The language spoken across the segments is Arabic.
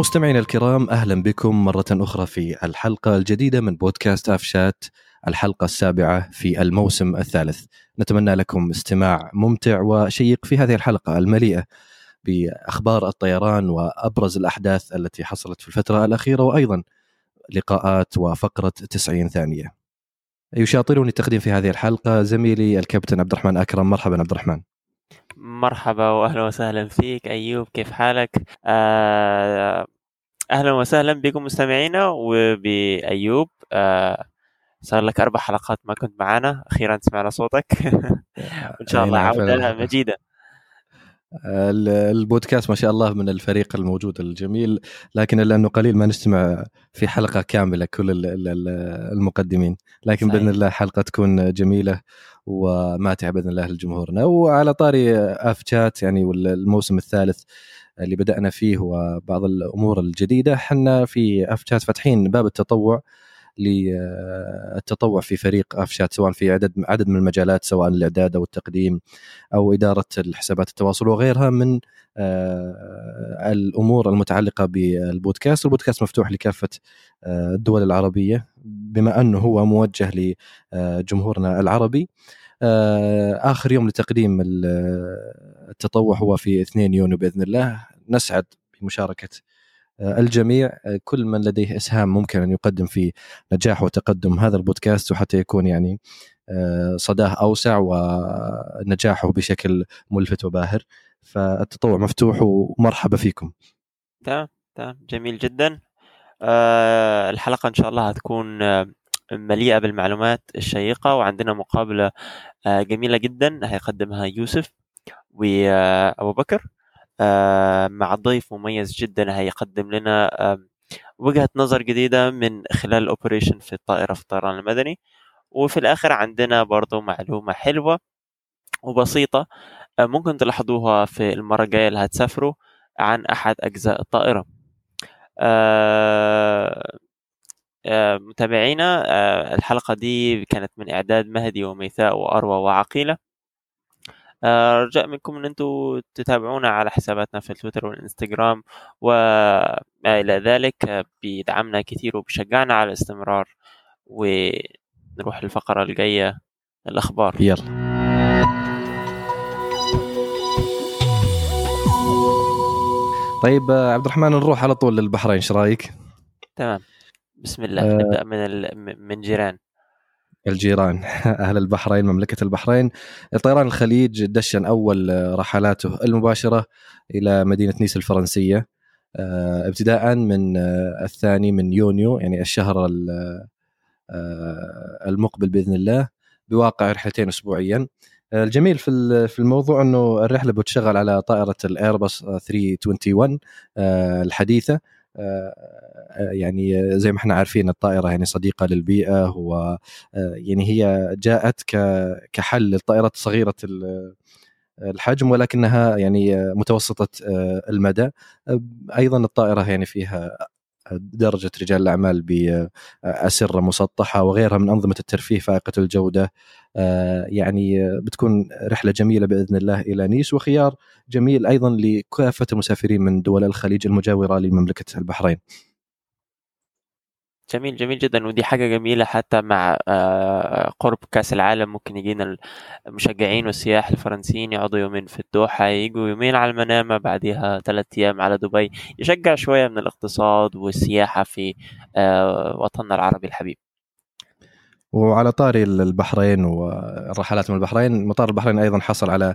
مستمعينا الكرام أهلا بكم مرة أخرى في الحلقة الجديدة من بودكاست افشات الحلقة السابعة في الموسم الثالث. نتمنى لكم استماع ممتع وشيق في هذه الحلقة المليئة بأخبار الطيران وأبرز الأحداث التي حصلت في الفترة الأخيرة وأيضا لقاءات وفقرة 90 ثانية. يشاطرني التقديم في هذه الحلقة زميلي الكابتن عبد الرحمن أكرم مرحبا عبد الرحمن. مرحبا واهلا وسهلا فيك أيوب كيف حالك؟ آه، أهلا وسهلا بكم مستمعينا وبأيوب. آه، صار لك أربع حلقات ما كنت معنا أخيرا سمعنا صوتك. وإن شاء الله عودة مجيدة. البودكاست ما شاء الله من الفريق الموجود الجميل لكن لأنه قليل ما نستمع في حلقة كاملة كل المقدمين لكن صحيح. بإذن الله حلقة تكون جميلة وماتعة بإذن الله لجمهورنا وعلى طاري آف شات يعني والموسم الثالث اللي بدأنا فيه وبعض الأمور الجديدة إحنا في آف شات فاتحين باب التطوع للتطوع في فريق أفشات سواء في عدد عدد من المجالات سواء الإعداد أو التقديم أو إدارة الحسابات التواصل وغيرها من آه، الأمور المتعلقة بالبودكاست، البودكاست مفتوح لكافة آه، الدول العربية بما أنه هو موجه لجمهورنا العربي. آه، آخر يوم لتقديم التطوع هو في 2 يونيو بإذن الله نسعد بمشاركة الجميع كل من لديه إسهام ممكن أن يقدم في نجاح وتقدم هذا البودكاست وحتى يكون يعني آه، صداه أوسع ونجاحه بشكل ملفت وباهر. فالتطوع مفتوح ومرحبا فيكم. تمام تمام. جميل جدا. أه الحلقة إن شاء الله هتكون آه، مليئة بالمعلومات الشيقة وعندنا مقابلة جميلة جدا هيقدمها يوسف وابو بكر. آه، مع ضيف مميز جدا هيقدم لنا وجهة نظر جديدة من خلال الأوبريشن في الطائرة في الطيران المدني. وفي الآخر عندنا برضو معلومة حلوة وبسيطة آه، ممكن تلاحظوها في المرة الجاية اللي هتسافروا عن أحد أجزاء الطائرة. آه، متابعينا الحلقة دي كانت من إعداد مهدي وميثاء وأروى وعقيلة. آه، رجاء منكم إن أنتم تتابعونا على حساباتنا في التويتر والانستغرام وما إلى ذلك بيدعمنا كثير وبيشجعنا على الاستمرار ونروح للفقرة الجاية الأخبار. يلا. طيب عبد الرحمن نروح على طول للبحرين إيش رأيك؟ تمام. بسم الله. أه. نبدأ من من جيران. الجيران أهل البحرين مملكة البحرين. طيران الخليج دشن أول رحلاته المباشرة إلى مدينة نيس الفرنسية آه، ابتداء من آه، الثاني من يونيو يعني الشهر آه، المقبل بإذن الله بواقع رحلتين أسبوعيا. الجميل في في الموضوع إنه الرحلة بتشغل على طائرة الايرباص 321 الحديثة آه، يعني زي ما إحنا عارفين الطائرة يعني صديقة للبيئة و آه، يعني هي جاءت كحل للطائرات صغيرة الحجم ولكنها يعني متوسطة آه، المدى. أيضا الطائرة يعني فيها درجة رجال الأعمال بأسرة مسطحة وغيرها من أنظمة الترفيه فائقة الجودة. آه، يعني بتكون رحلة جميلة بإذن الله إلى نيس وخيار جميل أيضا لكافة المسافرين من دول الخليج المجاورة لمملكة البحرين. جميل جميل جدا ودي حاجة جميلة حتى مع آه، قرب كأس العالم ممكن يجينا المشجعين والسياح الفرنسيين يقعدوا يومين في الدوحة يجوا يومين على المنامة بعدها ثلاثة أيام على دبي يشجع شوية من الاقتصاد والسياحة في آه، وطننا العربي الحبيب. وعلى طاري البحرين والرحلات من البحرين مطار البحرين أيضا حصل على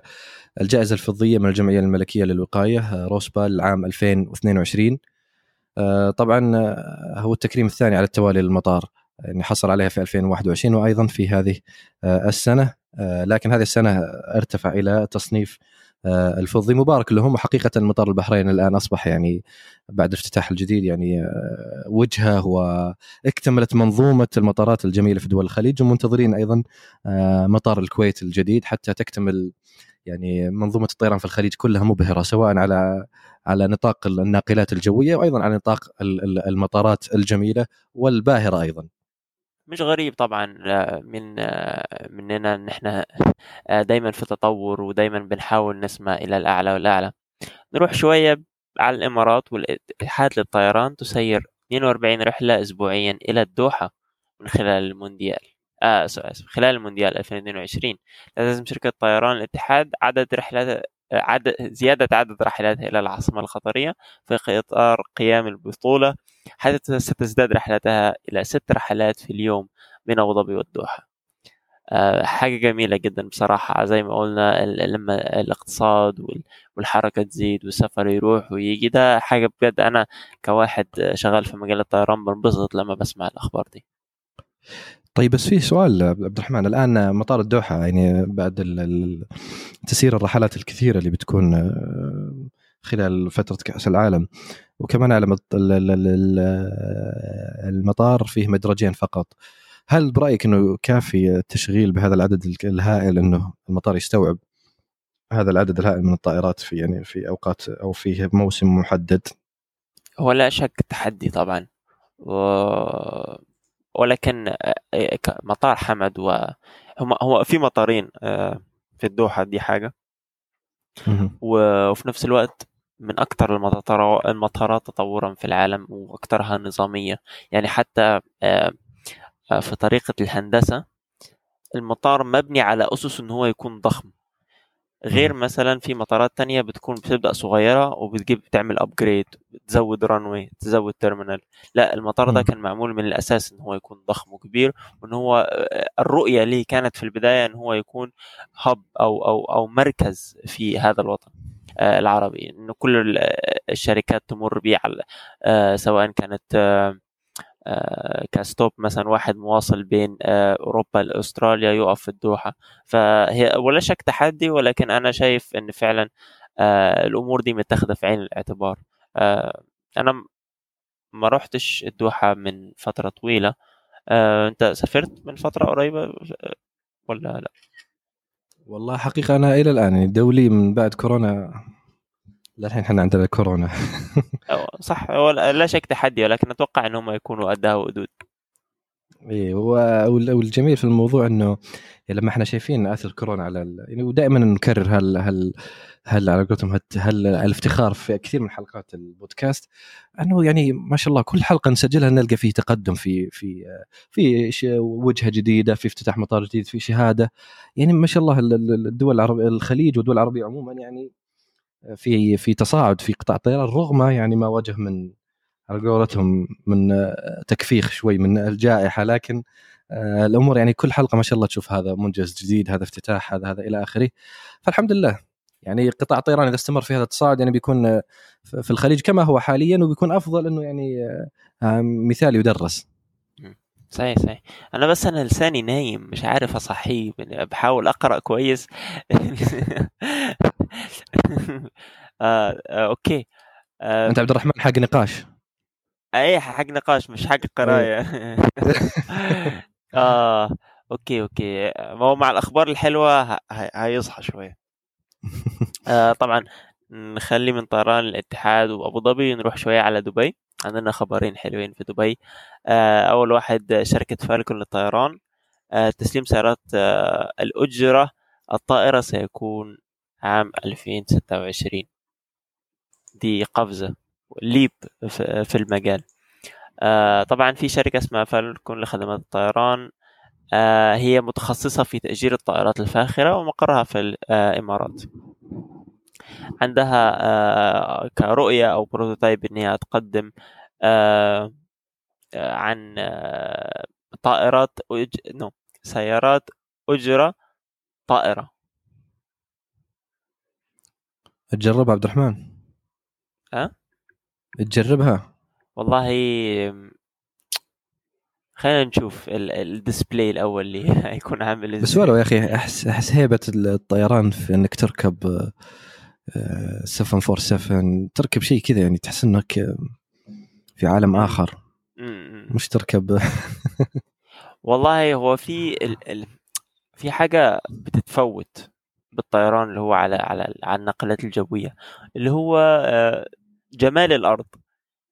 الجائزة الفضية من الجمعية الملكية للوقاية آه، روسبال عام 2022 آه، طبعا آه، هو التكريم الثاني على التوالي للمطار يعني حصل عليها في 2021 وأيضا في هذه آه، السنة لكن هذه السنة ارتفع إلى تصنيف الفضي مبارك لهم وحقيقة مطار البحرين الآن أصبح يعني بعد الافتتاح الجديد يعني وجهة واكتملت منظومة المطارات الجميلة في دول الخليج ومنتظرين أيضا مطار الكويت الجديد حتى تكتمل يعني منظومة الطيران في الخليج كلها مبهرة سواء على على نطاق الناقلات الجوية وأيضا على نطاق المطارات الجميلة والباهرة أيضا. مش غريب طبعا من مننا إن إحنا دايما في تطور ودايما بنحاول نسمع إلى الأعلى والأعلى. نروح شوية على الإمارات والإتحاد للطيران تسير 42 رحلة أسبوعيا إلى الدوحة من خلال المونديال آه خلال المونديال 2022 لازم شركة طيران الاتحاد عدد رحلات عدد زيادة عدد رحلاتها إلى العاصمة القطرية في إطار قيام البطولة حيث ستزداد رحلاتها إلى ست رحلات في اليوم من أبو ظبي والدوحة. آه، حاجة جميلة جدا بصراحة. زي ما قلنا لما الاقتصاد والحركة تزيد والسفر يروح ويجي ده حاجة بجد أنا كواحد شغال في مجال الطيران بنبسط لما بسمع الأخبار دي. طيب بس في سؤال عبد الرحمن. الآن مطار الدوحة يعني بعد تسيير الرحلات الكثيرة اللي بتكون آه، خلال فترة كأس العالم. وكمان على المطار فيه مدرجين فقط. هل برأيك إنه كافي التشغيل بهذا العدد الهائل إنه المطار يستوعب هذا العدد الهائل من الطائرات في يعني في أوقات أو في موسم محدد؟ هو لا شك تحدي طبعا. و... ولكن آه، مطار حمد و هو في مطارين آه، في الدوحة دي حاجة. وفي نفس الوقت من أكثر المطارات تطورا في العالم وأكثرها نظامية. يعني حتى آه، في طريقة الهندسة المطار مبني على أسس إن هو يكون ضخم. غير مثلا في مطارات تانية بتكون بتبدأ صغيرة وبتجيب تعمل أبجريد تزود runway تزود terminal لا المطار ده كان معمول من الأساس إن هو يكون ضخم وكبير وإن هو الرؤية ليه كانت في البداية إن هو يكون hub أو أو أو مركز في هذا الوطن آه، العربي. إنه كل الشركات تمر به على آه، سواء كانت آه، آه، ك stop مثلا واحد مواصل بين آه، أوروبا لأستراليا يقف في الدوحة. فهي ولا شك تحدي ولكن أنا شايف إن فعلا آه، الأمور دي متاخدة في عين الاعتبار. أنا ما رحتش الدوحة من فترة طويلة. أنت سافرت من فترة قريبة؟ ولا لا؟ والله حقيقة أنا إلى الآن يعني دولي من بعد كورونا للحين إحنا عندنا كورونا. صح. لا شك تحدي ولكن أتوقع إنهم يكونوا أداة ودود إي والجميل في الموضوع إنه لما إحنا شايفين آثر كورونا على يعني ودائما نكرر هل هل هل على قولتهم هل الافتخار في كثير من حلقات البودكاست. إنه يعني ما شاء الله كل حلقة نسجلها نلقى فيه تقدم في في في وجهة جديدة في افتتاح مطار جديد في شهادة. يعني ما شاء الله الدول العربيه الخليج والدول العربية عموما يعني في في تصاعد في قطاع الطيران رغم يعني ما واجه من على قولتهم من تكفيخ شوي من الجائحة لكن آه، الأمور يعني كل حلقة ما شاء الله تشوف هذا منجز جديد هذا افتتاح هذا هذا إلى آخره. فالحمد لله يعني قطاع الطيران إذا استمر في هذا التصاعد يعني بيكون في الخليج كما هو حاليا وبيكون أفضل إنه يعني آه، مثال يدرس. صحيح صحيح. أنا بس أنا لساني نايم مش عارف أصحيه يعني بحاول أقرأ كويس. آه آه أوكي. آه أنت عبد الرحمن حق نقاش. اي حق نقاش مش حق قراية. آه okay okay. ما هو مع الأخبار الحلوة هيصحى شوية. آه طبعا نخلي من طيران الاتحاد وأبو ظبي نروح شوية على دبي. عندنا خبرين حلوين في دبي. آه أول واحد شركة فالكون للطيران. آه تسليم سيارات آه الأجرة. الطائرة سيكون عام 2026 دي قفزة ليب في المجال. آه طبعا في شركة اسمها فالكون لخدمات الطيران. آه هي متخصصة في تأجير الطائرات الفاخرة ومقرها في الإمارات. عندها آه كرؤية أو بروتوتايب إنها تقدم آه عن آه طائرات أج... no سيارات أجرة طائرة. تجربها عبد الرحمن؟ ها؟ تجربها؟ والله خلينا نشوف ال display الأول اللي هيكون عامل إزاي. بس ولو يا أخي احس أحس هيبة الطيران في إنك تركب 747 آه، تركب شيء كذا يعني تحس إنك في عالم آخر. مش تركب. والله هو في ال... ال... في حاجة بتتفوت. بالطيران اللي هو على على على النقلات الجوية اللي هو آه، جمال الأرض.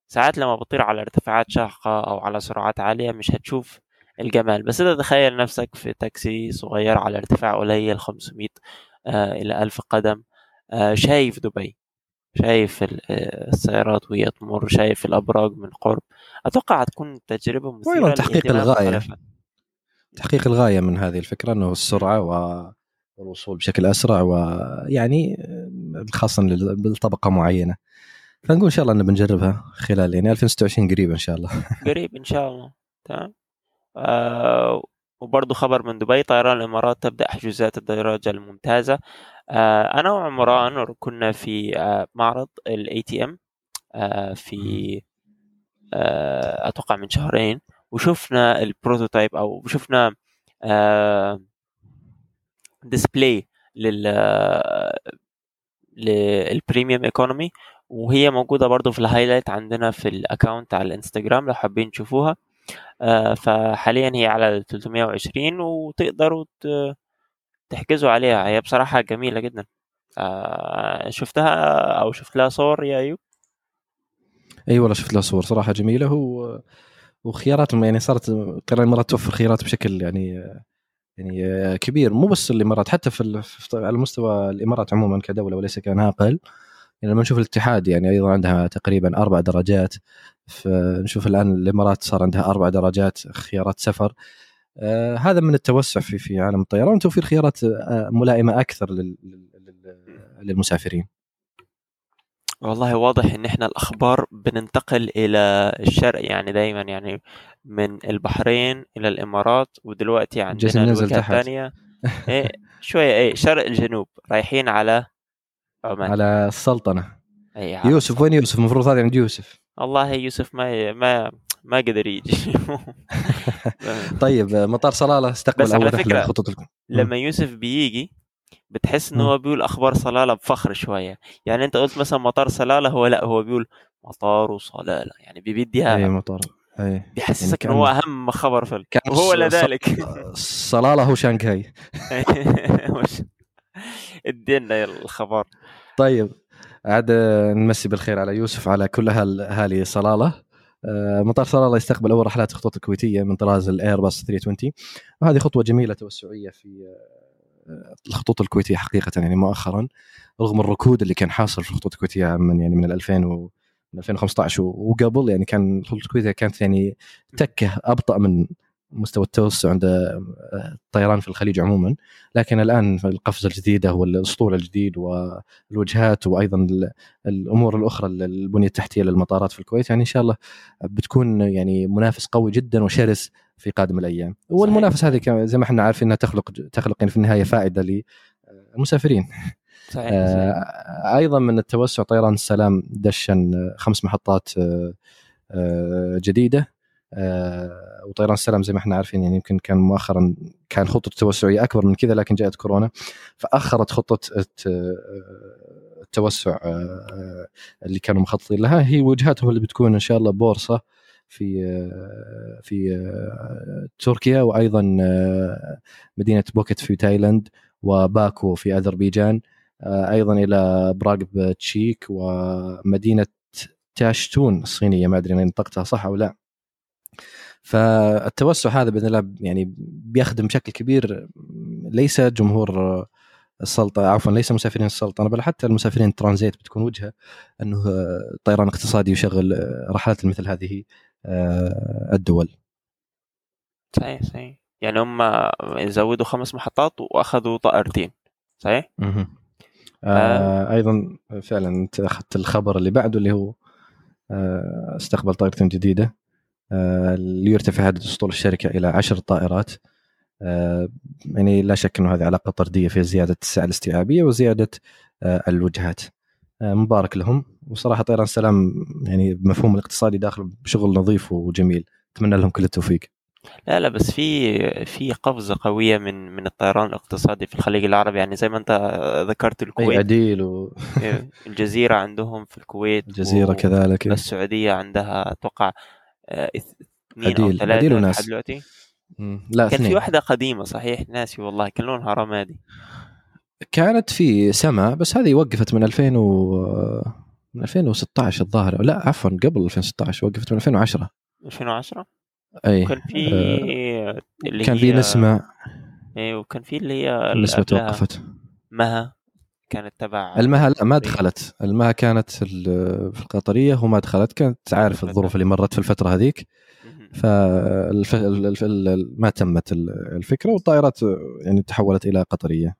ساعات لما بتطير على ارتفاعات شاقة أو على سرعات عالية مش هتشوف الجمال. بس انت تخيل نفسك في تاكسي صغير على ارتفاع قليل 500 آه إلى 1000 قدم آه شايف دبي شايف السيارات وهي تمر شايف الأبراج من قرب. أتوقع هتكون تجربة مثيرة وأيضا تحقيق الغاية. تحقيق الغاية من هذه الفكرة إنه السرعة والوصول بشكل أسرع ويعني خاصه لطبقة معينة. فنقول إن شاء الله إن بنجربها خلال يعني 2026 قريب إن شاء الله. قريب إن شاء الله. تمام؟ آه وبرضه خبر من دبي طيران الإمارات تبدأ حجوزات الدراجة الممتازة. آه أنا وعمران كنا في آه معرض ال ATM آه في آه أتوقع من شهرين وشفنا ال prototype أو شفنا آه display لل لل premium economy وهي موجودة برضو في ال highlight عندنا في ال account على الانستجرام لو حابين تشوفوها. آه فحاليا هي على 320 وتقدروا تحجزوا عليها. هي بصراحة جميلة جدا. آه شفتها أو شفت لها صور يا أيوب؟ أي والله شفت لها صور صراحة جميلة و... وخياراتهم يعني صارت قرار الامارات توفر خيارات بشكل يعني يعني كبير. مو بس الإمارات حتى في, على مستوى الإمارات عموما كدولة وليس كناقل يعني لما نشوف الاتحاد يعني أيضا عندها تقريبا أربع درجات. فنشوف الآن الإمارات صار عندها أربع درجات خيارات سفر. آه هذا من التوسع في في عالم الطيران وتوفير خيارات آه ملائمة أكثر للمسافرين. والله واضح إن إحنا الأخبار بننتقل إلى الشرق يعني دايما يعني من البحرين إلى الإمارات ودلوقتي عندنا الوجهه الثانية. إيه شوية إيه شرق الجنوب رايحين على عمان. على السلطنة. أي يوسف وين يوسف؟ المفروض هذا عند يوسف. والله يوسف ما ما ما قدر يجي. طيب مطار صلالة استقبل بس أول فكرة خطوط لما يوسف بيجي بتحس ان هو بيقول أخبار صلالة بفخر شوية. يعني أنت قلت مثلا مطار صلالة هو لأ هو بيقول مطار صلاله يعني بيديها أي مطار. اي بيحسسك يعني إنه هو أهم خبر في وهو لذلك. صلاله هو شانغهاي. ادينا الخبر. طيب عاد نمسي بالخير على يوسف على كل اهالي صلاله. آه، مطار صلاله يستقبل أول رحلات الخطوط الكويتية من طراز الايرباص 320 وهذه خطوة جميلة توسعية في آه، الخطوط الكويتية حقيقة يعني مؤخرا رغم الركود اللي كان حاصل في الخطوط الكويتية من يعني من 2000 و من 2015 وقبل يعني كان الخطوط الكويتيه كانت يعني تكه أبطأ من مستوى التوسع عند الطيران في الخليج عموما. لكن الآن القفزة الجديدة والأسطول الجديد والوجهات وأيضا الأمور الأخرى البنية التحتية للمطارات في الكويت يعني إن شاء الله بتكون يعني منافس قوي جدا وشرس في قادم الأيام. والمنافسه هذه زي ما إحنا عارفين إنها تخلق تخلق يعني في النهاية فائدة للمسافرين. صحيح, آه أيضا من التوسع طيران السلام دشن خمس محطات آه جديدة. آه، وطيران السلام زي ما إحنا عارفين يعني يمكن كان مؤخرا كان خطة توسعيه أكبر من كذا لكن جاءت كورونا فأخرت خطة التوسع آه، اللي كانوا مخططين لها. هي وجهاتهم اللي بتكون إن شاء الله بورصة في آه، في تركيا وأيضا مدينة بوكيت في تايلاند وباكو في أذربيجان. أيضا إلى براغ بتشيك ومدينة تاشتون الصينية ما أدري أنا نطقتها صح أو لا فالتوسع هذا بإذن الله يعني بيخدم بشكل كبير ليس جمهور السلطة عفوا ليس مسافرين السلطنة بل حتى المسافرين الترانزيت بتكون وجهة أنه طيران اقتصادي يشغل رحلات مثل هذه آه، الدول. صحيح صحيح يعني هم زودوا خمس محطات وأخذوا طائرتين صحيح؟ آه. أيضا فعلا أخذت الخبر اللي بعده اللي هو آه استقبل طائرتين جديده آه، ليرتفع عدد اسطول الشركة إلى عشر طائرات. آه، يعني لا شك إنه هذه علاقة طردية في زيادة السعة الاستيعابية وزيادة آه، الوجهات. مبارك لهم. وصراحة طيران السلام يعني بمفهوم الاقتصادي داخل بشغل نظيف وجميل. أتمنى لهم كل التوفيق. لا لا بس في في قفزة قوية من من الطيران الاقتصادي في الخليج العربي. يعني زي ما انت ذكرت الكويت. عديل و... إيه، الجزيرة عندهم في الكويت الجزيرة و... كذلك السعوديه عندها أتوقع آه، اثنين أو ثلاثة عديل وناس. دلوقتي. لا كان اثنين. في واحدة قديمة صحيح ناسي والله كان لونها رمادي. كانت في سما بس هذه وقفت من 2000 و من 2016 الظاهر لا عفوا قبل 2016 وقفت من 2010 2010 أي كان في آه اللي كان في نسمة. اي وكان في اللي هي نسمه توقفت. مها كانت تبع المها لا ما دخلت. المها كانت في ال- في القطرية وما دخلت. كانت عارف الظروف اللي مرت في الفترة هذيك. مهم. فما تمت ال- الفكرة والطائرات يعني تحولت إلى قطرية.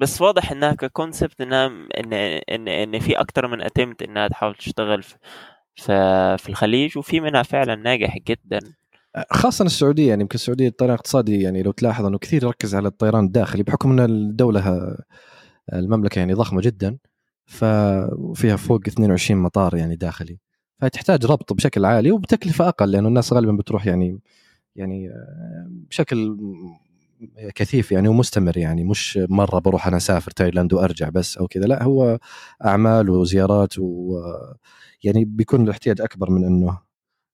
بس واضح إنها ككونسبت إنها إن إن إن في أكتر من اتمت إنها تحاول تشتغل في في الخليج وفي منها فعلا ناجح جدا. خاصة السعودية يعني يمكن السعودية الطيران الاقتصادي يعني لو تلاحظ إنه كثير يركز على الطيران الداخلي بحكم إن الدولة المملكة يعني ضخمة جدا ففيها فوق 22 مطار يعني داخلي. فتحتاج ربط بشكل عالي وبتكلفة أقل لأنه الناس غالبا بتروح يعني يعني بشكل كثيف يعني ومستمر يعني مش مرة بروح أنا أسافر تايلاند وأرجع بس أو كذا لا هو أعمال وزيارات و يعني بيكون الاحتياج أكبر من إنه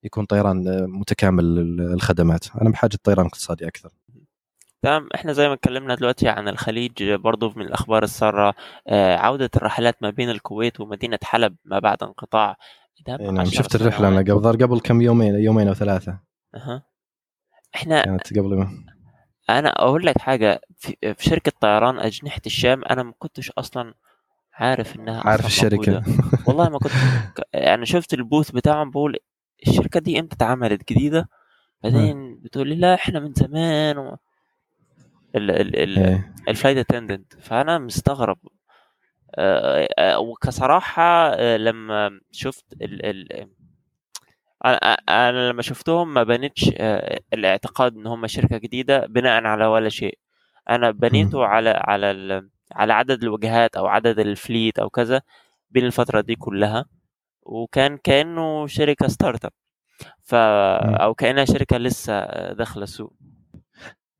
يكون طيران متكامل الخدمات أنا بحاجة طيران اقتصادي أكثر. تمام. إحنا زي ما اتكلمنا دلوقتي عن الخليج برضو من الأخبار السارة آه، عودة الرحلات ما بين الكويت ومدينة حلب ما بعد انقطاع. يعني نعم. شفت الرحلة أنا. قبل قبل كم يومين يومين أو ثلاثة. أها. إحنا كانت قبل ما. أنا أقول لك حاجة في, في شركة طيران أجنحة الشام أنا ما كنتش أصلا عارف إنها عارف الشركة. والله ما كنت أنا شفت ال booth بتاعهم بقول الشركة دي إمتى اتعملت؟ جديدة؟ بعدين بتقول لي لا إحنا من زمان و... ال ال ال إيه. ال flight attendant فأنا مستغرب. آه، آه، وكصراحة آه، لما شفت ال ال أنا لما شفتهم ما بنيتش الاعتقاد إن هم شركة جديدة بناء على ولا شيء. أنا بنيته على على ال- على عدد الوجهات أو عدد ال fleet أو كذا بين الفترة دي كلها. وكان كأنه شركة start up ف أو كأنها شركة لسه داخلة السوق.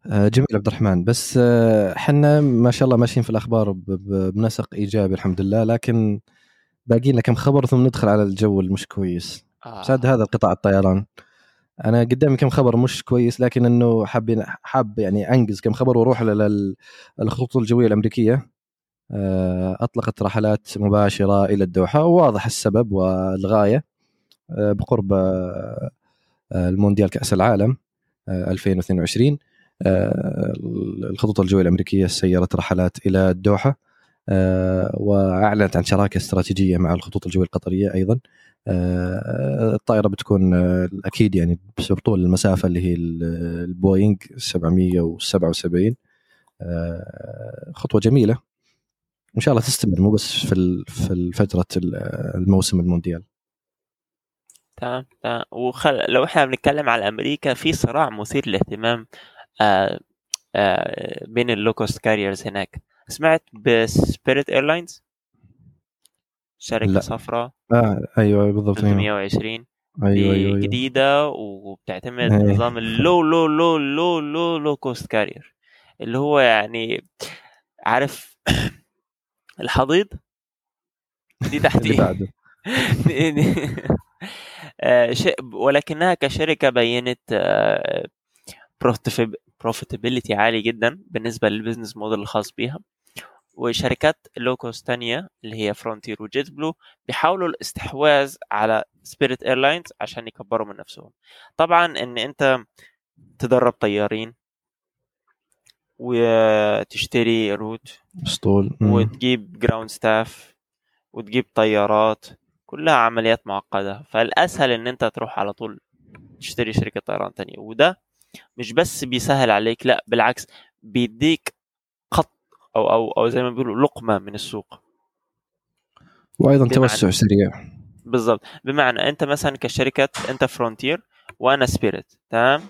آه، جميل عبد الرحمن بس آه، إحنا ما شاء الله ماشيين في الأخبار بنسق إيجابي الحمد لله لكن باقي لنا كم خبر ثم ندخل على الجو المش كويس. آه. ساد هذا قطاع الطيران. أنا قدامي كم خبر مش كويس لكن إنه حابين حاب يعني انجز كم خبر وأروح للخطوط الجوية الأمريكية. أطلقت رحلات مباشرة إلى الدوحة وواضح السبب والغاية آه، بقرب آه، آه، المونديال كأس العالم آه، 2022 آه، الخطوط الجوية الأمريكية سيرت رحلات إلى الدوحة آه، وأعلنت عن شراكة استراتيجية مع الخطوط الجوية القطرية أيضا آه، الطائرة بتكون آه، أكيد يعني بسبب طول المسافة اللي هي ال- البوينغ 777 آه، خطوة جميلة. إن شاء الله تستمر مو بس في في فترة الموسم المونديال. تمام تمام. وخل... لو إحنا بنتكلم على أمريكا في صراع مثير للاهتمام آه آه بين ال low cost carriers هناك. سمعت ب Spirit Airlines؟ شركة. صفراء. آه أيوه بالضبط أيوه. 320 أيوه أيوه, دي أيوة. جديدة وبتعتمد إيه. نظام ال low low low low low low cost carrier. اللي هو يعني عارف الحضيض؟ دي تحتيه بعده. آه، ش- ولكنها كشركة بينت profitability عالي جدا بالنسبة لل business model الخاص بيها. وشركات low cost تانية اللي هي Frontier و JetBlue بيحاولوا الاستحواذ على Spirit Airlines عشان يكبروا من نفسهم. طبعا إن أنت تدرب طيارين وتشتري route اسطول. وتجيب ground staff وتجيب طيارات. كلها عمليات معقدة. فالأسهل إن أنت تروح على طول تشتري شركة طيران تانية. وده مش بس بيسهل عليك لا بالعكس بيديك cut أو أو أو زي ما بيقولوا لقمة من السوق. وأيضا توسع سريع. بالظبط بمعنى أنت مثلا كشركة أنت Frontier وأنا Spirit تمام؟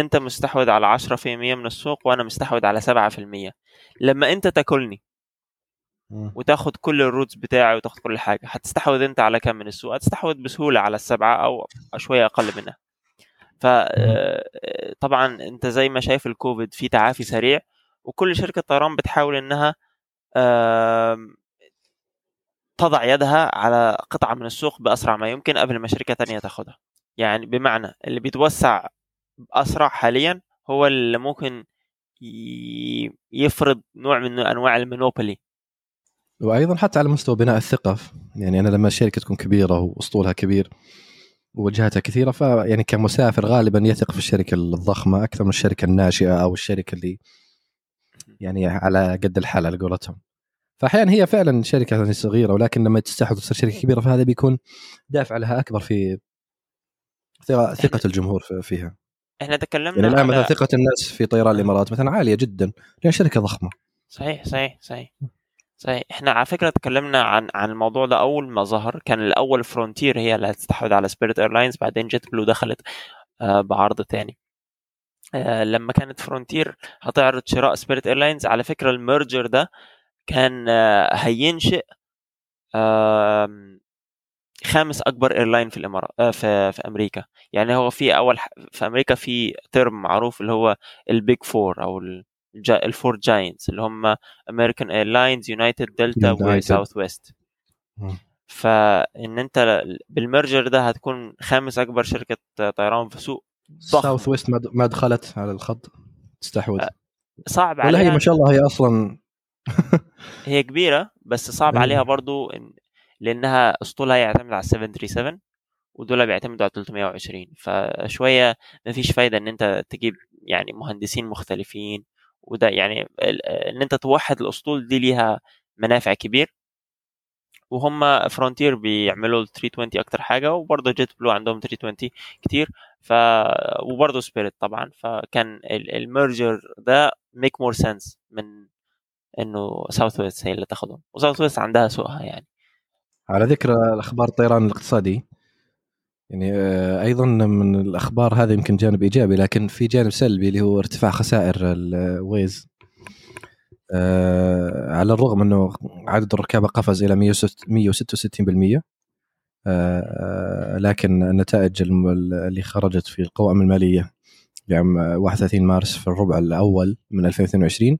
أنت مستحوذ على 10% من السوق وأنا مستحوذ على 7% لما أنت تاكلني. وتاخد كل ال routes بتاعي وتاخد كل حاجة هتستحوذ أنت على كم من السوق؟ هتستحوذ بسهولة على السبعة أو شوية أقل منها. ف آه، أنت زي ما شايف الكوفيد في تعافي سريع وكل شركة طيران بتحاول إنها تضع يدها على قطعة من السوق بأسرع ما يمكن قبل ما شركة تانية تاخدها. يعني بمعنى اللي بيتوسع أسرع حاليا هو اللي ممكن يفرض نوع من أنواع المونوبولي. وأيضا حتى على مستوى بناء الثقة. يعني أنا لما الشركة تكون كبيرة وأسطولها كبير ووجهاتها كثيرة فيعني كمسافر غالبا يثق في الشركة الضخمة أكثر من الشركة الناشئة أو الشركة اللي يعني على قد الحال على قولتهم. فاحيانا هي فعلا شركة صغيرة ولكن لما تستحوذ وتصير شركة كبيرة فهذا بيكون دافع لها أكبر في ثقه الجمهور فيها. إحنا تكلمنا يعني الآن على... مثلا ثقة الناس في طيران الإمارات مثلا عالية جدا لأن شركة ضخمة. صحيح صحيح صحيح. صحيح. إحنا على فكرة تكلمنا عن عن الموضوع ده أول ما ظهر. كان الأول Frontier هي اللي هتستحوذ على Spirit Airlines بعدين JetBlue دخلت آه بعرض تاني. آه لما كانت Frontier هتعرض شراء Spirit Airlines على فكرة ال merger ده كان آه هينشئ خامس أكبر airline في الإمارات آه في في أمريكا. يعني هو في أول في أمريكا في term معروف اللي هو ال big four أو ال four giants اللي هم American Airlines United Delta و Southwest فان أنت بال merger ده هتكون خامس أكبر شركة طيران في سوق South West ما دخلت على الخط. تستحوذ. صعب عليها ولا هي ما شاء الله هي أصلا هي كبيرة بس صعب عليها برضو لأنها اسطولها يعتمد على 737 ودول بيعتمدوا على 320 فشوية ما فيش فايدة إن أنت تجيب يعني مهندسين مختلفين وده يعني إن أنت توحد الأسطول دي ليها منافع كبير. وهم Frontier بيعملوا ال 320 أكتر حاجة وبرضه JetBlue عندهم 320 كتير. ف وبرضه Spirit طبعا. فكان ال merger ده make more sense من إنه Southwest هي اللي تاخدهم. و Southwest عندها سوقها يعني. على ذكر الأخبار الطيران الاقتصادي يعني آه، أيضا من الأخبار هذا يمكن جانب إيجابي لكن في جانب سلبي اللي هو ارتفاع خسائر الويز آه، على الرغم إنه عدد الركاب قفز إلى 166% آه، لكن النتائج اللي خرجت في القوائم المالية لعام 31 مارس في الربع الأول من 2022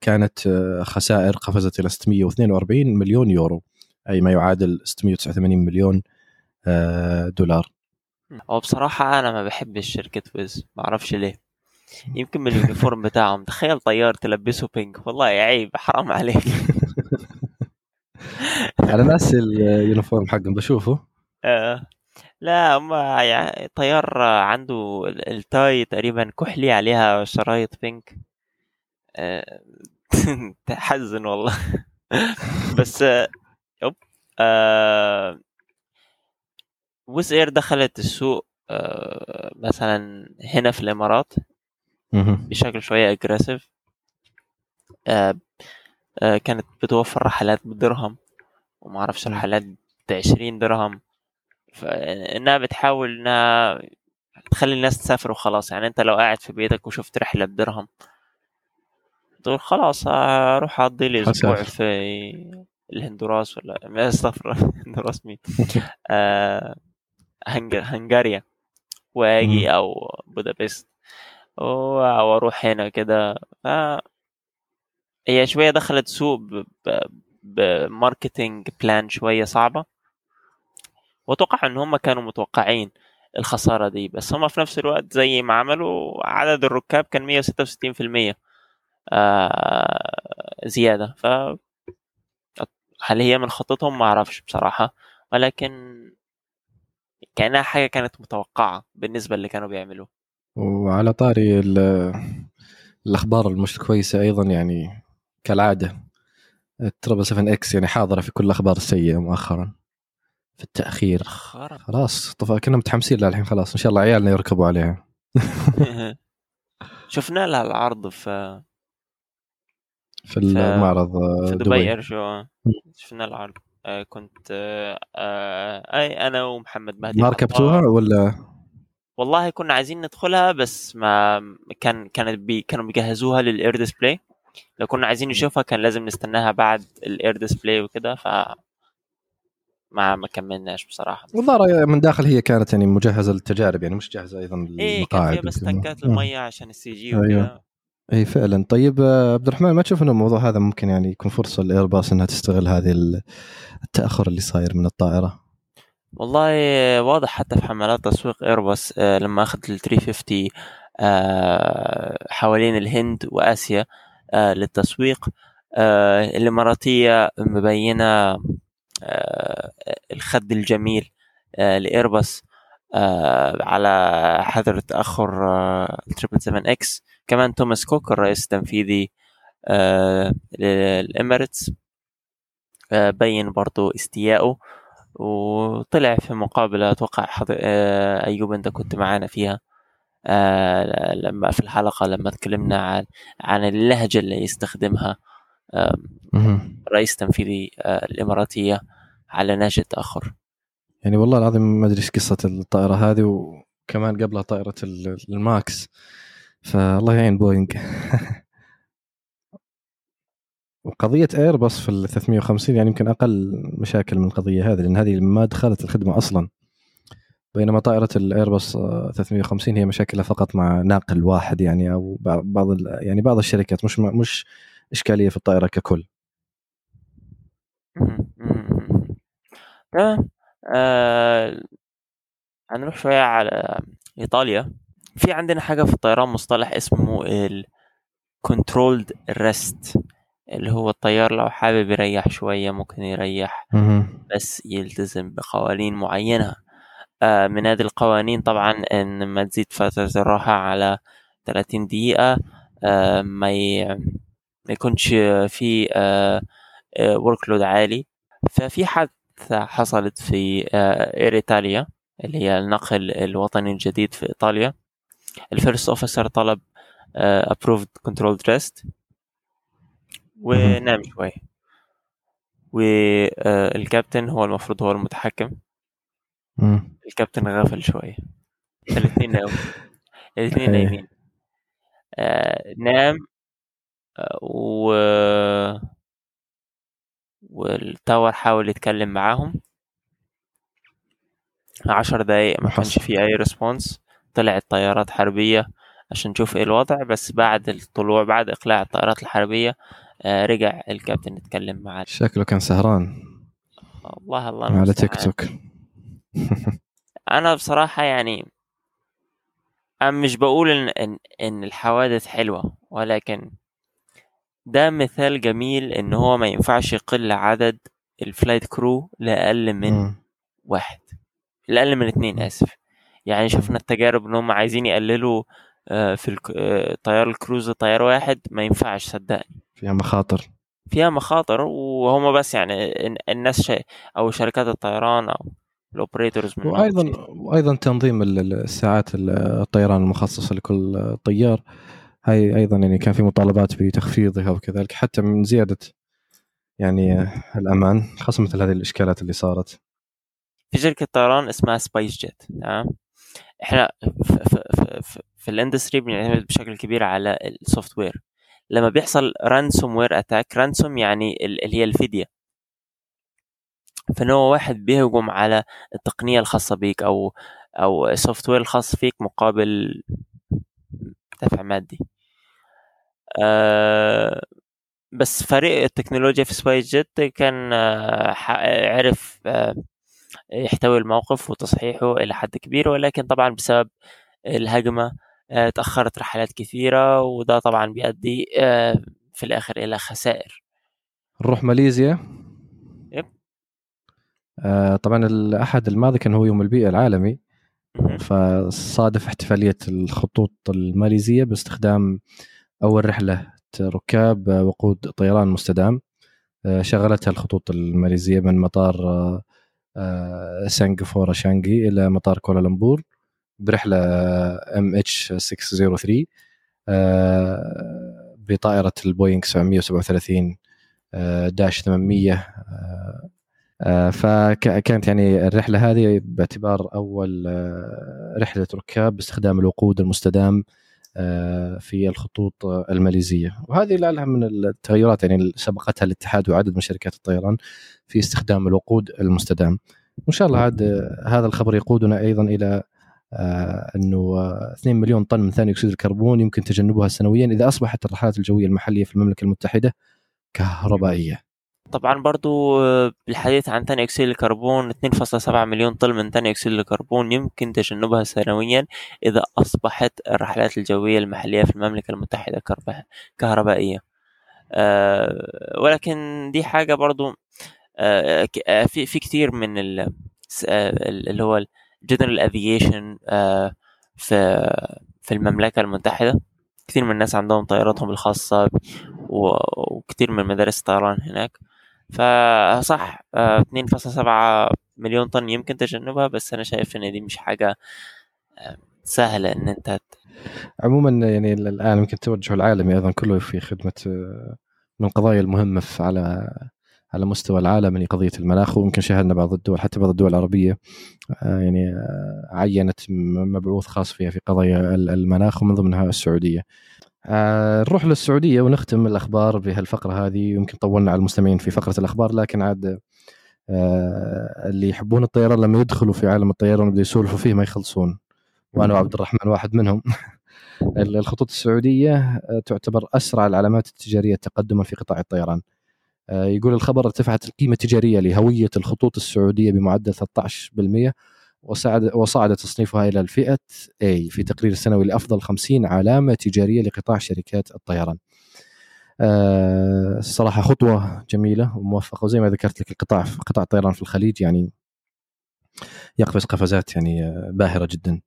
كانت خسائر قفزت إلى 642 مليون يورو. أي ما يعادل 689 مليون آه، دولار. هو بصراحة أنا ما بحبش شركة Wizz ما أعرفش ليه. يمكن من ال uniform بتاعهم. تخيل طيار تلبسه pink والله عيب حرام عليك. على ناس ال uniform حقهم بشوفه. آه. لا هم يعني طيار عنده ال tie تقريبا كحلي عليها شرايط pink آه. تحزن والله. بس ويز إير دخلت السوق آه مثلا هنا في الإمارات بشكل شوية اجريسيف آه آه كانت بتوفر رحلات بدرهم وما أعرفش رحلات ب 20 درهم فانها بتحاول إنها تخلي الناس تسافر وخلاص. يعني أنت لو قاعد في بيتك وشفت رحلة بدرهم تقول خلاص أروح أقضي لي أسبوع في الهندوراس ولا استغفر الهندوراس مين آه هنغاريا واجي أو بودابست. أو أروح هنا كده. ف هي شوية دخلت سوق ب marketing plan شوية صعبة. وأتوقع إن هم كانوا متوقعين الخسارة دي بس هم في نفس الوقت زي ما عملوا عدد الركاب كان 166% آه زيادة. ف هل هي من خطتهم ما أعرفش بصراحة. ولكن كأنها حاجة كانت متوقعة بالنسبة اللي كانوا بيعملوه. وعلى طاري الأخبار المش كويسة أيضا يعني كالعادة. التربل 7 إكس يعني حاضرة في كل الاخبار السيئه مؤخرا. في التأخير. خرب. خلاص طبعا كنا متحمسين لها الحين خلاص. إن شاء الله عيالنا يركبوا عليها. شفنا لها العرض في في المعرض في دبي, دبي. اير شو شفنا العرض آه كنت آه آه أي أنا ومحمد مهدي ما ركبتوها ولا؟ والله كنا عايزين ندخلها بس ما كان كانت بي كانوا بيجهزوها لل air display. لو كنا عايزين نشوفها كان لازم نستناها بعد ال air display وكده ف ما ما كملناش بصراحة. والله من داخل هي كانت يعني مجهزة للتجارب يعني مش جاهزة أيضا للمقاعد إيه كان فيها بس tankات المية عشان ال CG أيوه. إي فعلا. طيب آه، عبد الرحمن ما تشوف إنه الموضوع هذا ممكن يعني يكون فرصة لايرباص إنها تستغل هذه التأخر اللي صاير من الطائرة؟ والله واضح حتى في حملات تسويق ايرباص آه، لما أخذ ال 350 آه، حوالين الهند وآسيا للتسويق الإماراتية مبينة الخط الجميل لايرباص على حذر تاخر 777 X كمان توماس كوك الرئيس التنفيذي الإماراتس بين برضو استيائه وطلع في مقابلة أتوقع أيوب أنت كنت معانا فيها لما في الحلقة لما تكلمنا عن عن اللهجة اللي يستخدمها رئيس تنفيذي الإماراتية على نهج التأخر. يعني والله العظيم ما أدري إيش قصة الطائرة هذه وكمان قبلها طائرة الماكس. فالله يعين بوينغ. وقضية ايرباص في ال 350 يعني يمكن أقل مشاكل من القضية هذه لأن هذه ما دخلت الخدمة أصلا. بينما طائرة الايرباص 350 هي مشاكلها فقط مع ناقل واحد يعني أو بعض يعني بعض الشركات مش مش إشكالية في الطائرة ككل. تمام. آه هنروح شوية على إيطاليا. في عندنا حاجة في الطيران مصطلح اسمه ال controlled rest اللي هو الطيار لو حابب يريح شوية ممكن يريح بس يلتزم بقوانين معينة. آه من هذه القوانين طبعا إن ما تزيد فترة الراحة على 30 دقيقة آه ما. ما يكونش في آه ورك لود عالي. ففي حد حصلت في اير إيطاليا اللي هي النقل الوطني الجديد في إيطاليا. ال first officer طلب approved controlled rest ونام شوي. والكابتن هو المفروض هو المتحكم. الكابتن غفل شوي. الاثنين ناموا. الاثنين نايمين. آه نام و وال tower حاول يتكلم معاهم. عشر دقايق ما كانش في أي ريسبونس طلعت طيارات حربية عشان نشوف إيه الوضع بس بعد الطلوع بعد إقلاع الطائرات الحربية آه رجع الكابتن يتكلم معاه. شكله كان سهران. الله الله على تيك توك. أنا بصراحة يعني أنا مش بقول إن إن, إن الحوادث حلوة ولكن ده مثال جميل إن هو ما ينفعش يقل عدد ال flight crew لأقل من. واحد لأقل من اتنين آسف. يعني شفنا التجارب إن هم عايزين يقللوا في طيار الكروز طيار واحد ما ينفعش صدقني. فيها مخاطر. فيها مخاطر وهم بس يعني الناس شيء أو شركات الطيران أو ال operators وأيضا وأيضا تنظيم الساعات الطيران المخصصة لكل طيار. هاي أيضا يعني كان في مطالبات بتخفيضها وكذلك حتى من زيادة يعني الأمان خاصة مثل هذه الإشكالات اللي صارت. في شركة طيران اسمها سبايس جيت تمام؟ إحنا في, ال industry بنعتمد بشكل كبير على ال software لما بيحصل ransomware attack ransom يعني اللي هي الفدية. هو واحد بيهجم على التقنية الخاصة بيك أو أو ال software الخاص فيك مقابل دفع مادي. آه بس فريق التكنولوجيا في سبايس جيت كان آه عرف آه يحتوي الموقف وتصحيحه إلى حد كبير ولكن طبعا بسبب الهجمة تأخرت رحلات كثيرة وده طبعا بيؤدي في الآخر إلى خسائر. نروح ماليزيا؟ يب. طبعا الأحد الماضي كان هو يوم البيئة العالمي فصادف احتفالية الخطوط الماليزية باستخدام أول رحلة ركاب وقود طيران مستدام شغلتها الخطوط الماليزية من مطار سنغافورة شانغي إلى مطار كوالالمبور برحلة MH 603 بطائرة البوينغ 737 dash 800 فكانت يعني الرحلة هذه باعتبار أول رحلة ركاب باستخدام الوقود المستدام في الخطوط الماليزية. وهذه لها من التغيرات يعني سبقتها الاتحاد وعدد من شركات الطيران في استخدام الوقود المستدام. وإن شاء الله عاد هذا الخبر يقودنا أيضا إلى أنه 2 مليون طن من ثاني أكسيد الكربون يمكن تجنبها سنويا إذا أصبحت الرحلات الجوية المحلية في المملكة المتحدة كهربائية. طبعا برضو بالحديث عن ثاني أكسيد الكربون 2.7 مليون طن من ثاني أكسيد الكربون يمكن تجنبها سنويا إذا أصبحت الرحلات الجوية المحلية في المملكة المتحدة كهربائية. أه ولكن دي حاجة برضو أه في في كثير من اللي هو ال general aviation أه في في المملكة المتحدة. كثير من الناس عندهم طياراتهم الخاصة وكثير من مدارس الطيران هناك. فصح 2.7 آه، مليون طن يمكن تجنبها بس أنا شايف إن دي مش حاجة آه، سهلة إن أنت عموما يعني الآن يمكن التوجه العالمي أيضا كله في خدمة آه، من القضايا المهمة على على مستوى العالم يعني قضية المناخ ويمكن شاهدنا بعض الدول حتى بعض الدول العربية يعني عينت مبعوث خاص فيها في قضايا المناخ ومن ضمنها السعودية. آه نروح للسعودية ونختم الأخبار بهالفقرة هذه. يمكن طولنا على المستمعين في فقرة الأخبار لكن عاد آه اللي يحبون الطيران لما يدخلوا في عالم الطيران ويبدأوا يسولفوا فيه ما يخلصون. وأنا وعبد الرحمن واحد منهم. الخطوط السعودية آه، تعتبر أسرع العلامات التجارية تقدما في قطاع الطيران. آه، يقول الخبر ارتفعت القيمة التجارية لهوية الخطوط السعودية بمعدل 13% وصعد وصعد تصنيفها إلى الفئة A في تقرير سنوي لأفضل 50 علامة تجارية لقطاع شركات الطيران. آه، الصراحه خطوة جميلة وموفقة وزي ما ذكرت لك القطاع قطاع الطيران في الخليج يعني يقفز قفزات يعني آه، باهرة جدا.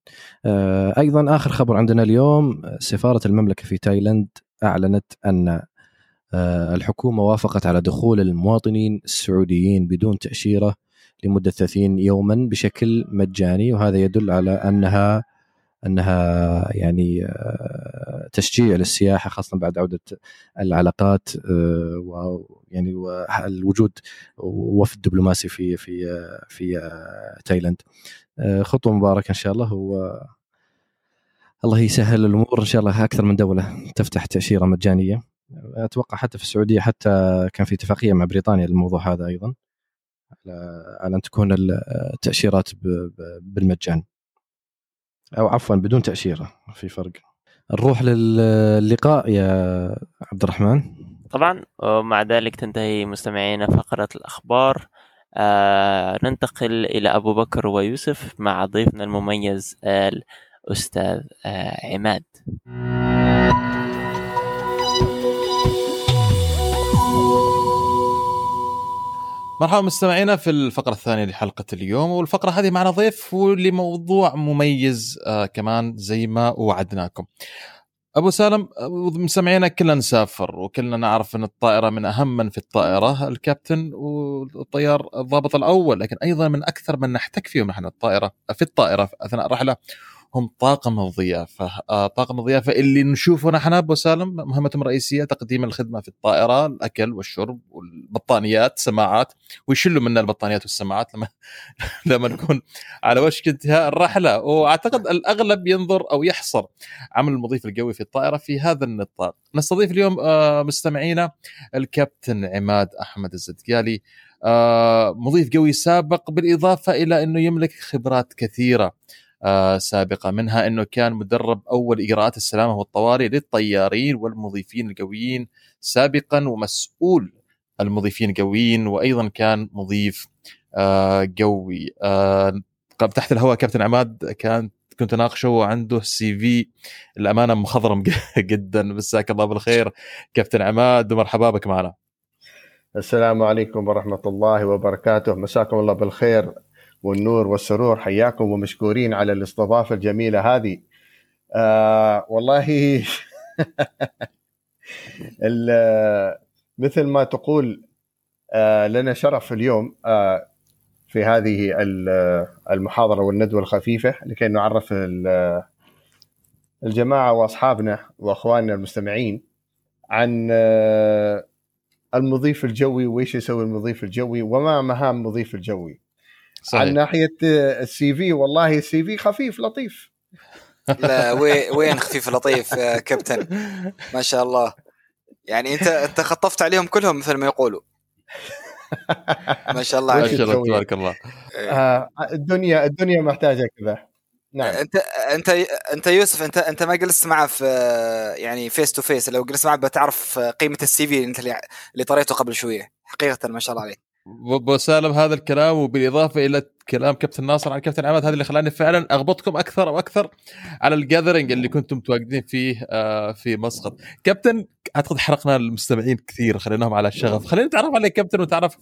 آه، أيضا آخر خبر عندنا اليوم سفارة المملكة في تايلاند أعلنت أن الحكومة وافقت على دخول المواطنين السعوديين بدون تأشيرة لمدة 30 يوما بشكل مجاني وهذا يدل على أنها أنها يعني آه، تشجيع للسياحة خاصة بعد عودة العلاقات آه، ويعني الوجود وفد دبلوماسي في في في تايلاند. خطوة مباركة إن شاء الله و الله يسهل الأمور إن شاء الله. أكثر من دولة تفتح تأشيرة مجانية. أتوقع حتى في السعودية حتى كان في اتفاقية مع بريطانيا للموضوع هذا أيضا. على أن تكون التأشيرات بالمجان. أو عفوا بدون تأشيرة في فرق. نروح للقاء يا عبد الرحمن. طبعا ومع ذلك تنتهي مستمعينا فقرة الأخبار. آه ننتقل إلى أبو بكر ويوسف مع ضيفنا المميز الأستاذ آه عماد. مرحبا مستمعينا في الفقرة الثانية لحلقة اليوم والفقرة هذه معنا ضيف ولموضوع مميز آه كمان زي ما وعدناكم. أبو سالم مستمعينا كلنا نسافر وكلنا نعرف إن الطائرة من أهم من في الطائرة الكابتن والطيار الضابط الأول لكن أيضا من أكثر من نحتك فيهم نحن الطائرة في الطائرة أثناء الرحلة هم طاقم الضيافة. آه طاقم الضيافة اللي نشوفه نحن أبو سالم مهمتهم الرئيسيه تقديم الخدمة في الطائرة الأكل والشرب والبطانيات سماعات. ويشلوا منا البطانيات والسماعات لما لما نكون على وشك انتهاء الرحلة. وأعتقد الأغلب ينظر أو يحصر عمل المضيف القوي في الطائرة في هذا النطاق. نستضيف اليوم آه مستمعينا الكابتن عماد أحمد الزدقالي. آه مضيف قوي سابق بالإضافة إلى أنه يملك خبرات كثيرة. سابقة منها إنه كان مدرب أول إجراءات السلامة والطوارئ للطيارين والمضيفين القويين سابقا ومسؤول المضيفين القويين وأيضا كان مضيف آه، قوي. آه، تحت الهواء كابتن عماد كان كنت أناقشه وعنده سي في الأمانة مخضرم جدا. مساك الله بالخير كابتن عماد ومرحبا بك معنا. السلام عليكم ورحمة الله وبركاته. مساكم الله بالخير. والنور والسرور حياكم ومشكورين على الاستضافة الجميلة هذه. آه والله مثل ما تقول آه لنا شرف اليوم آه في هذه المحاضرة والندوة الخفيفة لكي نعرف الجماعة وأصحابنا وأخواننا المستمعين عن آه، المضيف الجوي وإيش يسوي المضيف الجوي وما مهام المضيف الجوي. صحيح. عن ناحية السي في والله السي في خفيف لطيف. لا وين خفيف لطيف يا كابتن؟ ما شاء الله. يعني انت انت خطفت عليهم كلهم مثل ما يقولوا. ما شاء الله عليك. تبارك الله. آه الدنيا الدنيا محتاجة كذا. نعم. انت انت انت يوسف انت انت ما جلست معه في يعني face to face لو جلست معه بتعرف قيمة ال CV انت اللي طريته قبل شوية. حقيقة ما شاء الله عليك. ابو سالم هذا الكلام وبالإضافة إلى كلام كابتن ناصر عن كابتن عماد هذا اللي خلاني فعلا أغبطكم أكثر وأكثر على الجاذرنج اللي كنتم متواجدين فيه آه في مسقط. كابتن أعتقد حرقنا المستمعين كثير خليناهم على الشغف خلينا نتعرف عليك كابتن وتعرف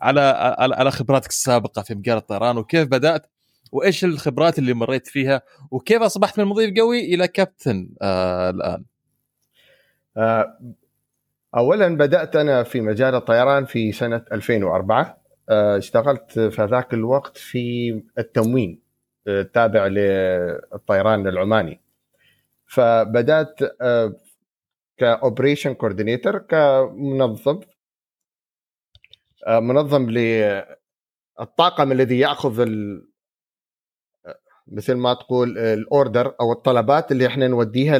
على على, على خبراتك السابقة في مجال الطيران وكيف بدأت وإيش الخبرات اللي مريت فيها وكيف أصبحت من مضيف قوي إلى كابتن آه الآن. آه اولا بدأت أنا في مجال الطيران في سنة 2004 آه، اشتغلت في ذاك الوقت في التموين التابع للطيران العماني. فبدأت ك operation coordinator كمنظم منظم للطاقم الذي يأخذ مثل ما تقول ال order أو الطلبات اللي إحنا نوديها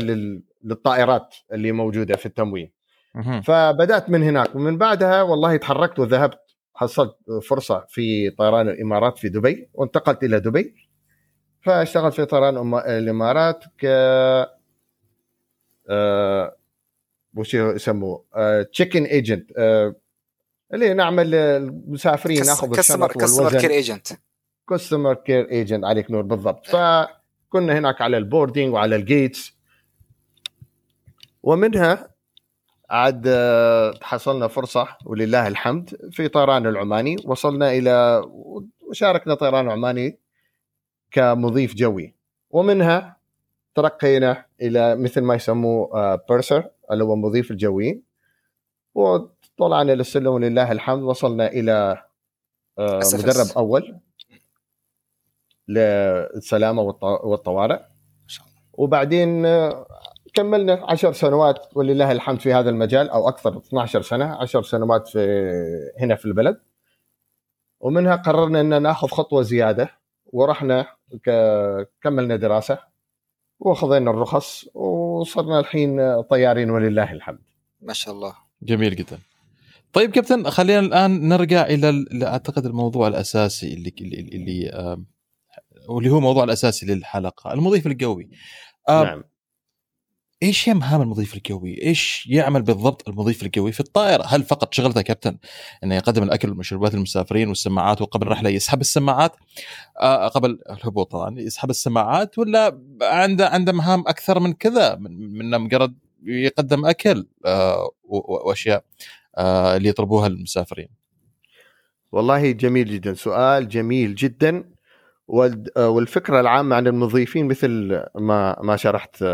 للطائرات اللي موجودة في التموين. فبدأت من هناك ومن بعدها والله تحركت وذهبت حصلت فرصة في طيران الإمارات في دبي وانتقلت إلى دبي. فاشتغلت في طيران الإمارات ك آه وش يسموه؟ check-in agent اللي نعمل المسافرين ناخذ الشنط customer care agent customer care agent عليك نور بالضبط. فكنا هناك على ال boarding وعلى ال gates ومنها عاد آه، حصلنا فرصة ولله الحمد في طيران العماني. وصلنا إلى وشاركنا طيران عماني كمضيف جوي. ومنها ترقينا إلى مثل ما يسموه بيرسر آه، اللي هو مضيف الجوي. وطلعنا للسلم ولله الحمد. وصلنا إلى آه، مدرب أول للسلامة والطوارئ. وبعدين كملنا عشر سنوات ولله الحمد في هذا المجال أو أكثر 12 سنة 10 سنوات في هنا في البلد. ومنها قررنا ان نأخذ خطوة زيادة ورحنا كملنا دراسة وأخذنا الرخص وصرنا الحين طيارين ولله الحمد. ما شاء الله. جميل جدا. طيب كابتن خلينا الآن نرجع إلى أعتقد الموضوع الأساسي اللي اللي اللي, اللي هو الموضوع الأساسي للحلقة المضيف القوي نعم. إيش هي مهام المضيف القوي؟ إيش يعمل بالضبط المضيف القوي في الطائرة؟ هل فقط شغلته كابتن إنه يقدم الأكل والمشروبات للمسافرين والسماعات وقبل الرحله يسحب السماعات آه قبل الهبوط طبعا يسحب السماعات ولا عنده عنده مهام أكثر من كذا من, من مجرد يقدم أكل آه وأشياء آه اللي يطلبوها المسافرين؟ والله جميل جدا سؤال جميل جدا والفكرة العامة عن المضيفين مثل ما ما شرحت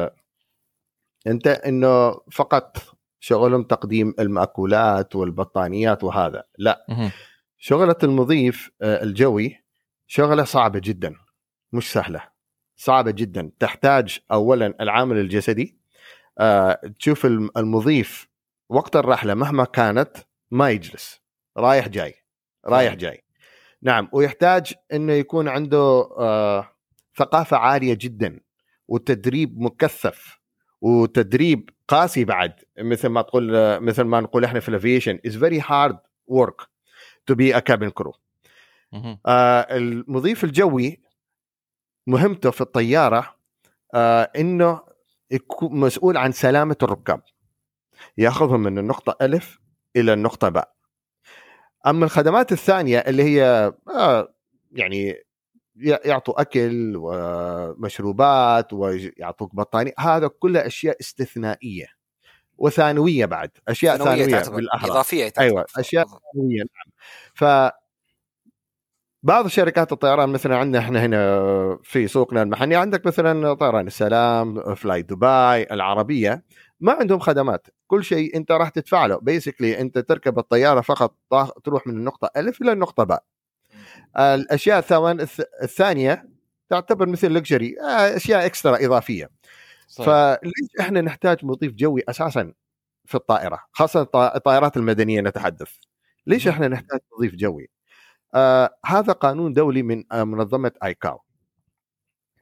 أنت إنه فقط شغلهم تقديم المأكولات والبطانيات وهذا لا. شغلة المضيف آه، الجوي شغلة صعبة جدا مش سهلة صعبة جدا. تحتاج أولا العامل الجسدي آه، تشوف المضيف وقت الرحلة مهما كانت ما يجلس رايح جاي رايح جاي. نعم ويحتاج إنه يكون عنده آه، ثقافة عالية جدا وتدريب مكثف. وتدريب قاسي بعد مثل ما تقول مثل ما نقول إحنا في ال aviation is very hard work to be a cabin crew المضيف الجوي مهمته في الطيارة آه إنه يكون مسؤول عن سلامة الركاب. ياخذهم من النقطة ألف إلى النقطة باء. أما الخدمات الثانية اللي هي آه يعني يعطوا أكل ومشروبات ويعطوك بطانيه هذا كلها أشياء استثنائية. وثانوية بعد. أشياء ثانوية, ثانوية بالاحرى إضافية تعتبر. أيوه أشياء ثانوية نعم. ف بعض شركات الطيران مثلا عندنا إحنا هنا في سوقنا المحلي عندك مثلا طيران السلام فلاي دبي العربية ما عندهم خدمات. كل شيء أنت راح تدفع له. basically أنت تركب الطيارة فقط تروح من النقطة ألف إلى النقطة باء. الأشياء الثوان الثانية تعتبر مثل luxury آه، أشياء extra إضافية. صحيح. فليش إحنا نحتاج مضيف جوي أساسا في الطائرة خاصة الطائرات المدنية نتحدث؟ ليش إحنا نحتاج مضيف جوي؟ آه هذا قانون دولي من آه منظمة آيكاو.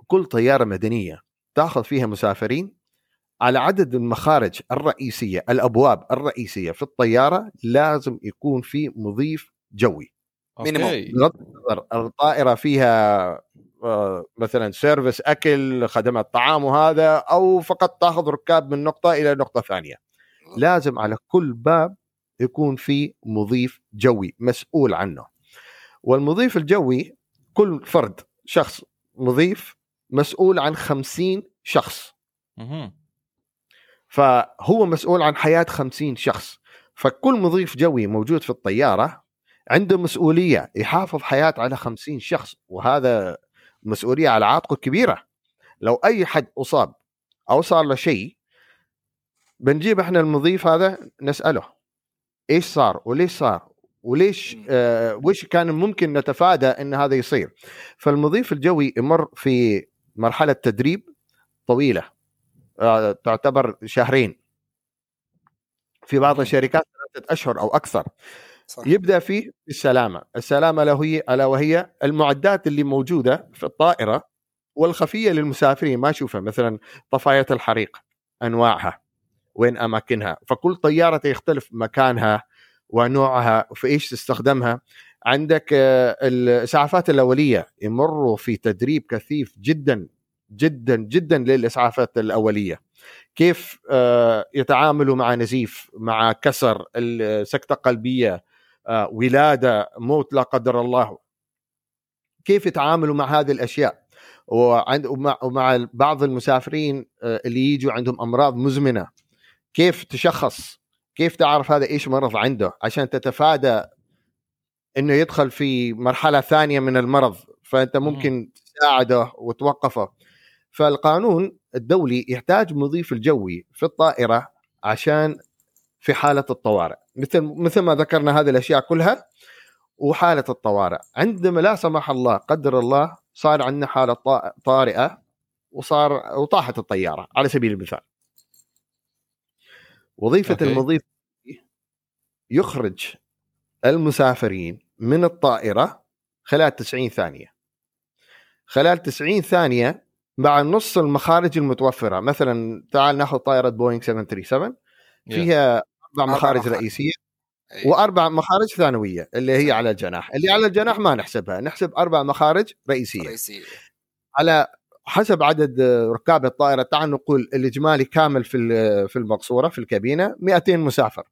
كل طيارة مدنية تأخذ فيها مسافرين على عدد المخارج الرئيسية الأبواب الرئيسية في الطيارة لازم يكون في مضيف جوي. minimum. بغض النظر الطائرة فيها آه، مثلا service أكل خدمات طعام وهذا أو فقط تأخذ ركاب من نقطة إلى نقطة ثانية. لازم على كل باب يكون في مضيف جوي مسؤول عنه. والمضيف الجوي كل فرد شخص مضيف مسؤول عن خمسين شخص. فهو مسؤول عن حياة خمسين شخص. فكل مضيف جوي موجود في الطيارة عنده مسؤولية يحافظ حياة على خمسين شخص وهذا مسؤولية على عاتقه كبيره لو أي حد أصاب أو صار له شيء بنجيب إحنا المضيف هذا نسأله. إيش صار؟ وليش صار؟ وليش آه وش كان ممكن نتفادى إن هذا يصير؟ فالمضيف الجوي يمر في مرحلة تدريب طويلة آه تعتبر شهرين. في بعض الشركات ثلاثة أشهر أو أكثر. صح. يبدأ فيه السلامة. السلامة له هي ألا وهي المعدات اللي موجودة في الطائرة والخفية للمسافرين. ما أشوفها مثلا طفاية الحريق أنواعها وين أماكنها. فكل طيارة يختلف مكانها ونوعها وفي إيش تستخدمها. عندك آه، الإسعافات الأولية. يمروا في تدريب كثيف جدا جدا جدا للإسعافات الأولية. كيف آه، يتعاملوا مع نزيف مع كسر سكتة قلبية ولاده موت لا قدر الله. كيف يتعاملوا مع هذه الأشياء؟ ومع, ومع بعض المسافرين اللي يجوا عندهم أمراض مزمنة. كيف تشخص؟ كيف تعرف هذا إيش مرض عنده؟ عشان تتفادى إنه يدخل في مرحلة ثانية من المرض. فأنت ممكن تساعده وتوقفه. فالقانون الدولي يحتاج مضيف الجوي في الطائرة عشان في حالة الطوارئ. مثل مثل ما ذكرنا هذه الأشياء كلها وحالة الطوارئ. عندما لا سمح الله قدر الله صار عندنا حالة طارئة وصار وطاحت الطيارة على سبيل المثال. وظيفة okay. المضيف يخرج المسافرين من الطائرة خلال 90 ثانية. خلال 90 ثانية مع نص المخارج المتوفرة مثلا تعال ناخذ طائرة بوينغ 737 فيها أربع مخارج رئيسية أيه. وأربع مخارج ثانوية اللي هي على الجناح. اللي على الجناح ما نحسبها نحسب أربع مخارج رئيسية, رئيسية. على حسب عدد ركاب الطائرة تعال نقول الإجمالي كامل في في المقصورة في الكابينة 200 مسافر.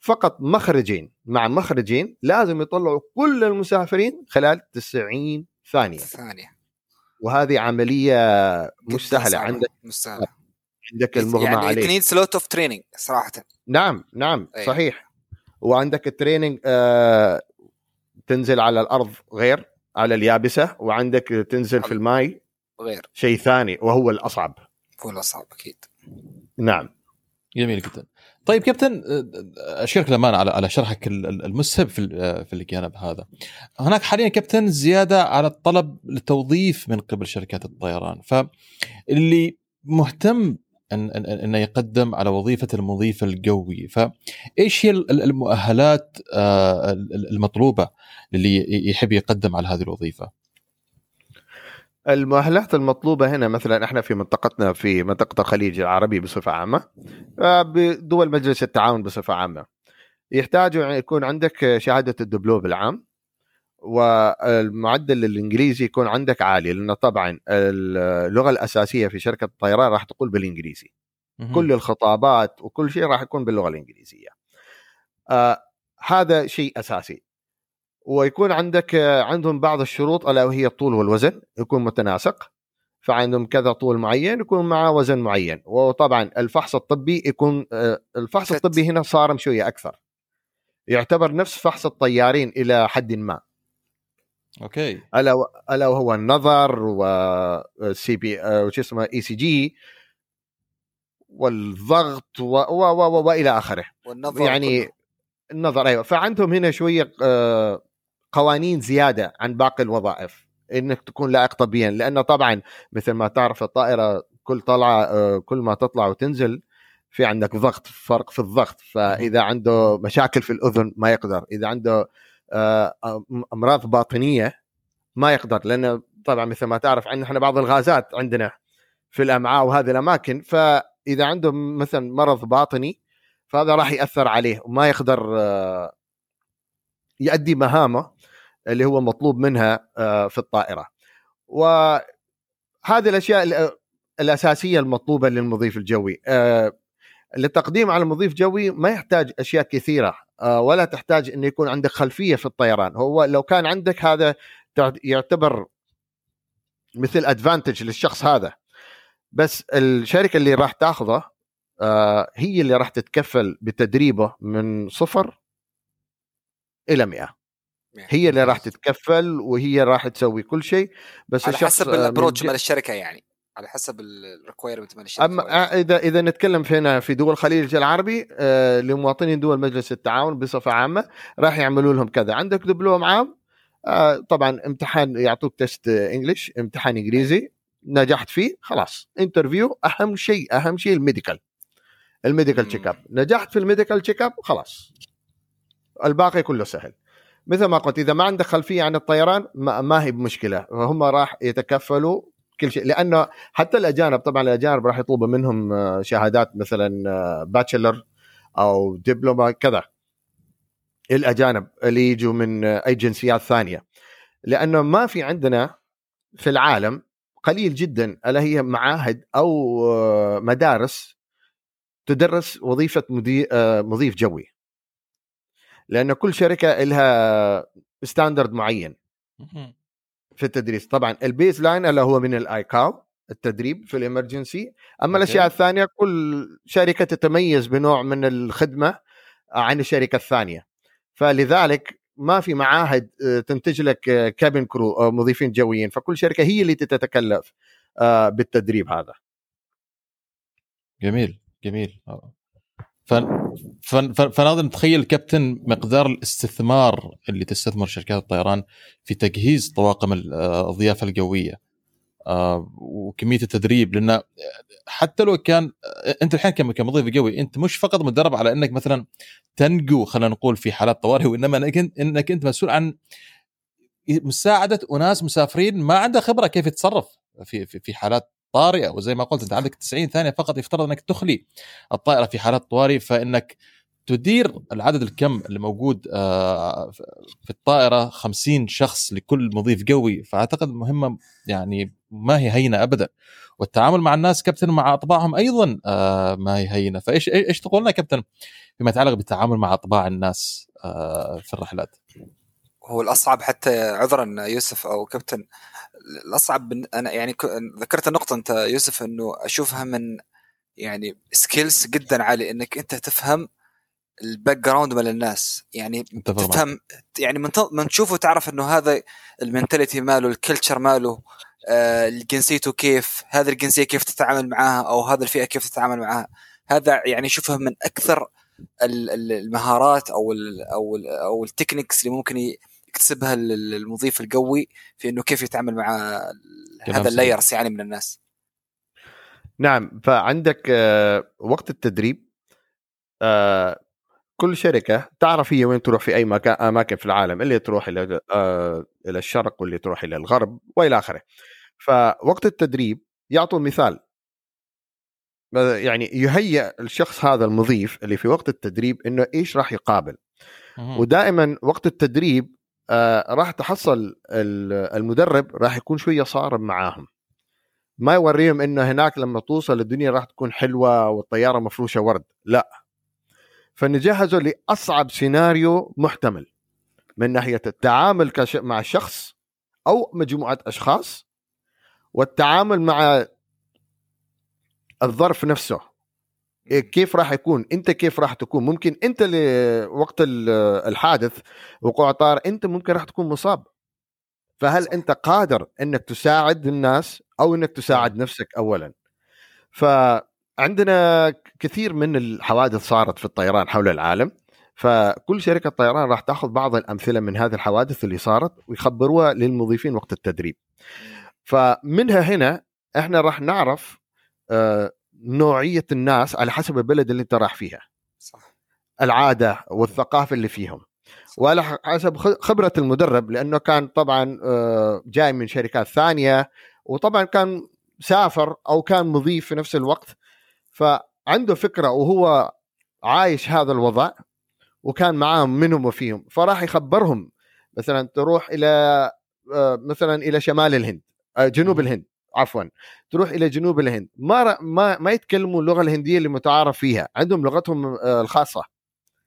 فقط مخرجين مع مخرجين لازم يطلعوا كل المسافرين خلال 90 ثانية. ثانية. وهذه عملية مش سهله عندك. مش سهله عندك المغمى يعني عليه. يعني it's a lot of training صراحة. نعم نعم أيه. صحيح. وعندك ال training آه تنزل على الأرض غير على اليابسة. وعندك تنزل في الماي غير. شيء ثاني وهو الأصعب. هو الأصعب أكيد. نعم. جميل جدا. طيب كابتن أشكرك الامانه على على شرحك المسهب في في الجانب هذا. هناك حاليا كابتن زيادة على الطلب للتوظيف من قبل شركات الطيران، فاللي مهتم ان انه يقدم على وظيفة المضيف الجوي، فايش هي المؤهلات آه، المطلوبة للي يحب يقدم على هذه الوظيفة؟ المؤهلات المطلوبة هنا مثلا إحنا في منطقتنا في منطقة الخليج العربي بصفة عامة آه، بدول مجلس التعاون بصفة عامة. يحتاج يكون عندك شهادة الدبلوم العام. والمعدل الإنجليزي يكون عندك عالي لأنه طبعا اللغة الأساسية في شركة الطيران راح تقول بالإنجليزي. كل الخطابات وكل شيء راح يكون باللغة الإنجليزية. آه هذا شيء أساسي. ويكون عندك عندهم بعض الشروط ألا وهي الطول والوزن يكون متناسق. فعندهم كذا طول معين يكون معه وزن معين. وطبعا الفحص الطبي يكون آه، الفحص الطبي هنا صارم شوية أكثر. يعتبر نفس فحص الطيارين إلى حد ما. okay. ألا ألا وهو النظر وسي بي وش اسمه اي سي جي والضغط و... و... و... وإلى آخره. والنظر يعني كله. النظر أيوه. فعندهم هنا شوية آه، قوانين زيادة عن باقي الوظائف إنك تكون لائق طبيا. لأنه طبعا مثل ما تعرف الطائرة كل طلعة آه، كل ما تطلع وتنزل في عندك ضغط فرق في الضغط. فإذا عنده مشاكل في الأذن ما يقدر. إذا عنده أمراض باطنية ما يقدر لأنه طبعا مثل ما تعرف عندنا إحنا بعض الغازات عندنا في الأمعاء وهذه الأماكن فإذا عنده مثلا مرض باطني فهذا راح يأثر عليه وما يقدر آه، يؤدي مهامه اللي هو مطلوب منها آه، في الطائرة. وهذه الأشياء الأساسية المطلوبة للمضيف الجوي. للتقديم على مضيف جوي ما يحتاج أشياء كثيرة. آه، ولا تحتاج انه يكون عندك خلفية في الطيران. هو لو كان عندك هذا يعتبر مثل advantage للشخص هذا. بس الشركة اللي راح تاخذه آه، هي اللي راح تتكفل بتدريبه من صفر إلى 100 هي اللي راح تتكفل وهي راح تسوي كل شيء. بس على حسب ال approach مال الشركة يعني. على حسب ال requirement من الشركة أما إذا إذا نتكلم هنا في دول الخليج العربي آه لمواطنين دول مجلس التعاون بصفة عامة راح يعملوا لهم كذا. عندك دبلوم عام آه طبعا امتحان يعطوك test English امتحان إنجليزي نجحت فيه خلاص. interview أهم شيء أهم شيء ال medical. ال medical check up نجحت في ال medical check up خلاص. الباقي كله سهل. مثل ما قلت إذا ما عندك خلفية عن الطيران ما, ما هي بمشكلة. هم راح يتكفلوا كل شيء. لأنه حتى الأجانب طبعا الأجانب راح يطلبوا منهم آه، شهادات مثلا bachelor آه، أو دبلومه كذا. الأجانب اللي يجوا من آه، أي جنسيات ثانية. لأنه ما في عندنا في العالم قليل جدا ألا هي معاهد أو مدارس تدرس وظيفة مضيف جوي. لأن كل شركة لها standard معين. في التدريس. طبعا ال baseline اللي هو من الايكاو التدريب في الامرجنسي أما الأشياء الثانية كل شركة تتميز بنوع من الخدمة عن الشركة الثانية. فلذلك ما في معاهد آه، تنتج لك كابين كرو أو مضيفين جويين. فكل شركة هي اللي تتكلف آه، بالتدريب هذا. جميل جميل. فنقدر نتخيل كابتن مقدار الاستثمار اللي تستثمر شركات الطيران في تجهيز طواقم الضيافة الجوية. آه، وكمية التدريب لأن حتى لو كان أنت الحين كمضيف جوي أنت مش فقط مدرب على إنك مثلا تنجو خلينا نقول في حالات طوارئ وإنما إنك إنك أنت مسؤول عن مساعدة أناس مسافرين ما عنده خبرة كيف يتصرف في في, في حالات طارئة وزي ما قلت أنت عندك 90 ثانية فقط يفترض أنك تخلي الطائرة في حالات طوارئ فإنك تدير العدد الكم اللي موجود آه، في الطائرة 50 شخص لكل مضيف قوي. فأعتقد مهمة يعني ما هي هينة ابدا. والتعامل مع الناس كابتن مع أطباعهم أيضا آه، ما هي هينة. فإيش إيش تقول لنا كابتن فيما يتعلق بالتعامل مع أطباع الناس آه، في الرحلات؟ هو الأصعب حتى عذرا يوسف أو كابتن الأصعب أنا يعني ذكرت النقطه أنت يوسف إنه أشوفها من يعني skills جدا عالي إنك أنت تفهم ال background مال الناس. يعني تفهم يعني من من تشوفه تعرف إنه هذا ال mentality ماله ال culture ماله آه جنسيته كيف هذه الجنسية كيف تتعامل معاها أو هذا الفئة كيف تتعامل معاها. هذا يعني شوفها من أكثر المهارات أو ال أو ال أو ال techniques اللي ممكن يكتسبها المضيف الجوي في إنه كيف يتعامل مع هذا اللايرز يعني من الناس. نعم فعندك آه، وقت التدريب آه، كل شركة تعرف هي وين تروح في أي مكان أماكن في العالم اللي تروح إلى آه، إلى الشرق واللي تروح إلى الغرب وإلى آخره. فوقت التدريب يعطوا مثال. يعني يهيئ الشخص هذا المضيف اللي في وقت التدريب إنه إيش راح يقابل. ودائما وقت التدريب آه راح تحصل المدرب راح يكون شوية صارم معاهم. ما يوريهم إنه هناك لما توصل الدنيا راح تكون حلوة والطيارة مفروشة ورد لا. فنجهزه لاصعب سيناريو محتمل. من ناحية التعامل مع شخص أو مجموعة أشخاص والتعامل مع الظرف نفسه. كيف راح يكون؟ انت كيف راح تكون؟ ممكن انت وقت الحادث وقوع طار انت ممكن راح تكون مصاب. فهل انت قادر انك تساعد الناس أو انك تساعد نفسك اولا؟ فعندنا كثير من الحوادث صارت في الطيران حول العالم. فكل شركة طيران راح تأخذ بعض الأمثلة من هذه الحوادث اللي صارت ويخبروها للمضيفين وقت التدريب. فمنها هنا إحنا راح نعرف آه، نوعية الناس على حسب البلد اللي انت راح فيها. صح. العادة والثقافة اللي فيهم. وعلى حسب خبرة المدرب لأنه كان طبعا آه، جاي من شركات ثانية وطبعا كان سافر أو كان مضيف في نفس الوقت فعنده فكرة وهو عايش هذا الوضع وكان معاهم منهم وفيهم فراح يخبرهم. مثلا تروح إلى آه، مثلا إلى شمال الهند آه، جنوب الهند. عفوا تروح إلى جنوب الهند. ما ما ما يتكلموا اللغة الهندية اللي متعارف فيها عندهم لغتهم آه، الخاصة.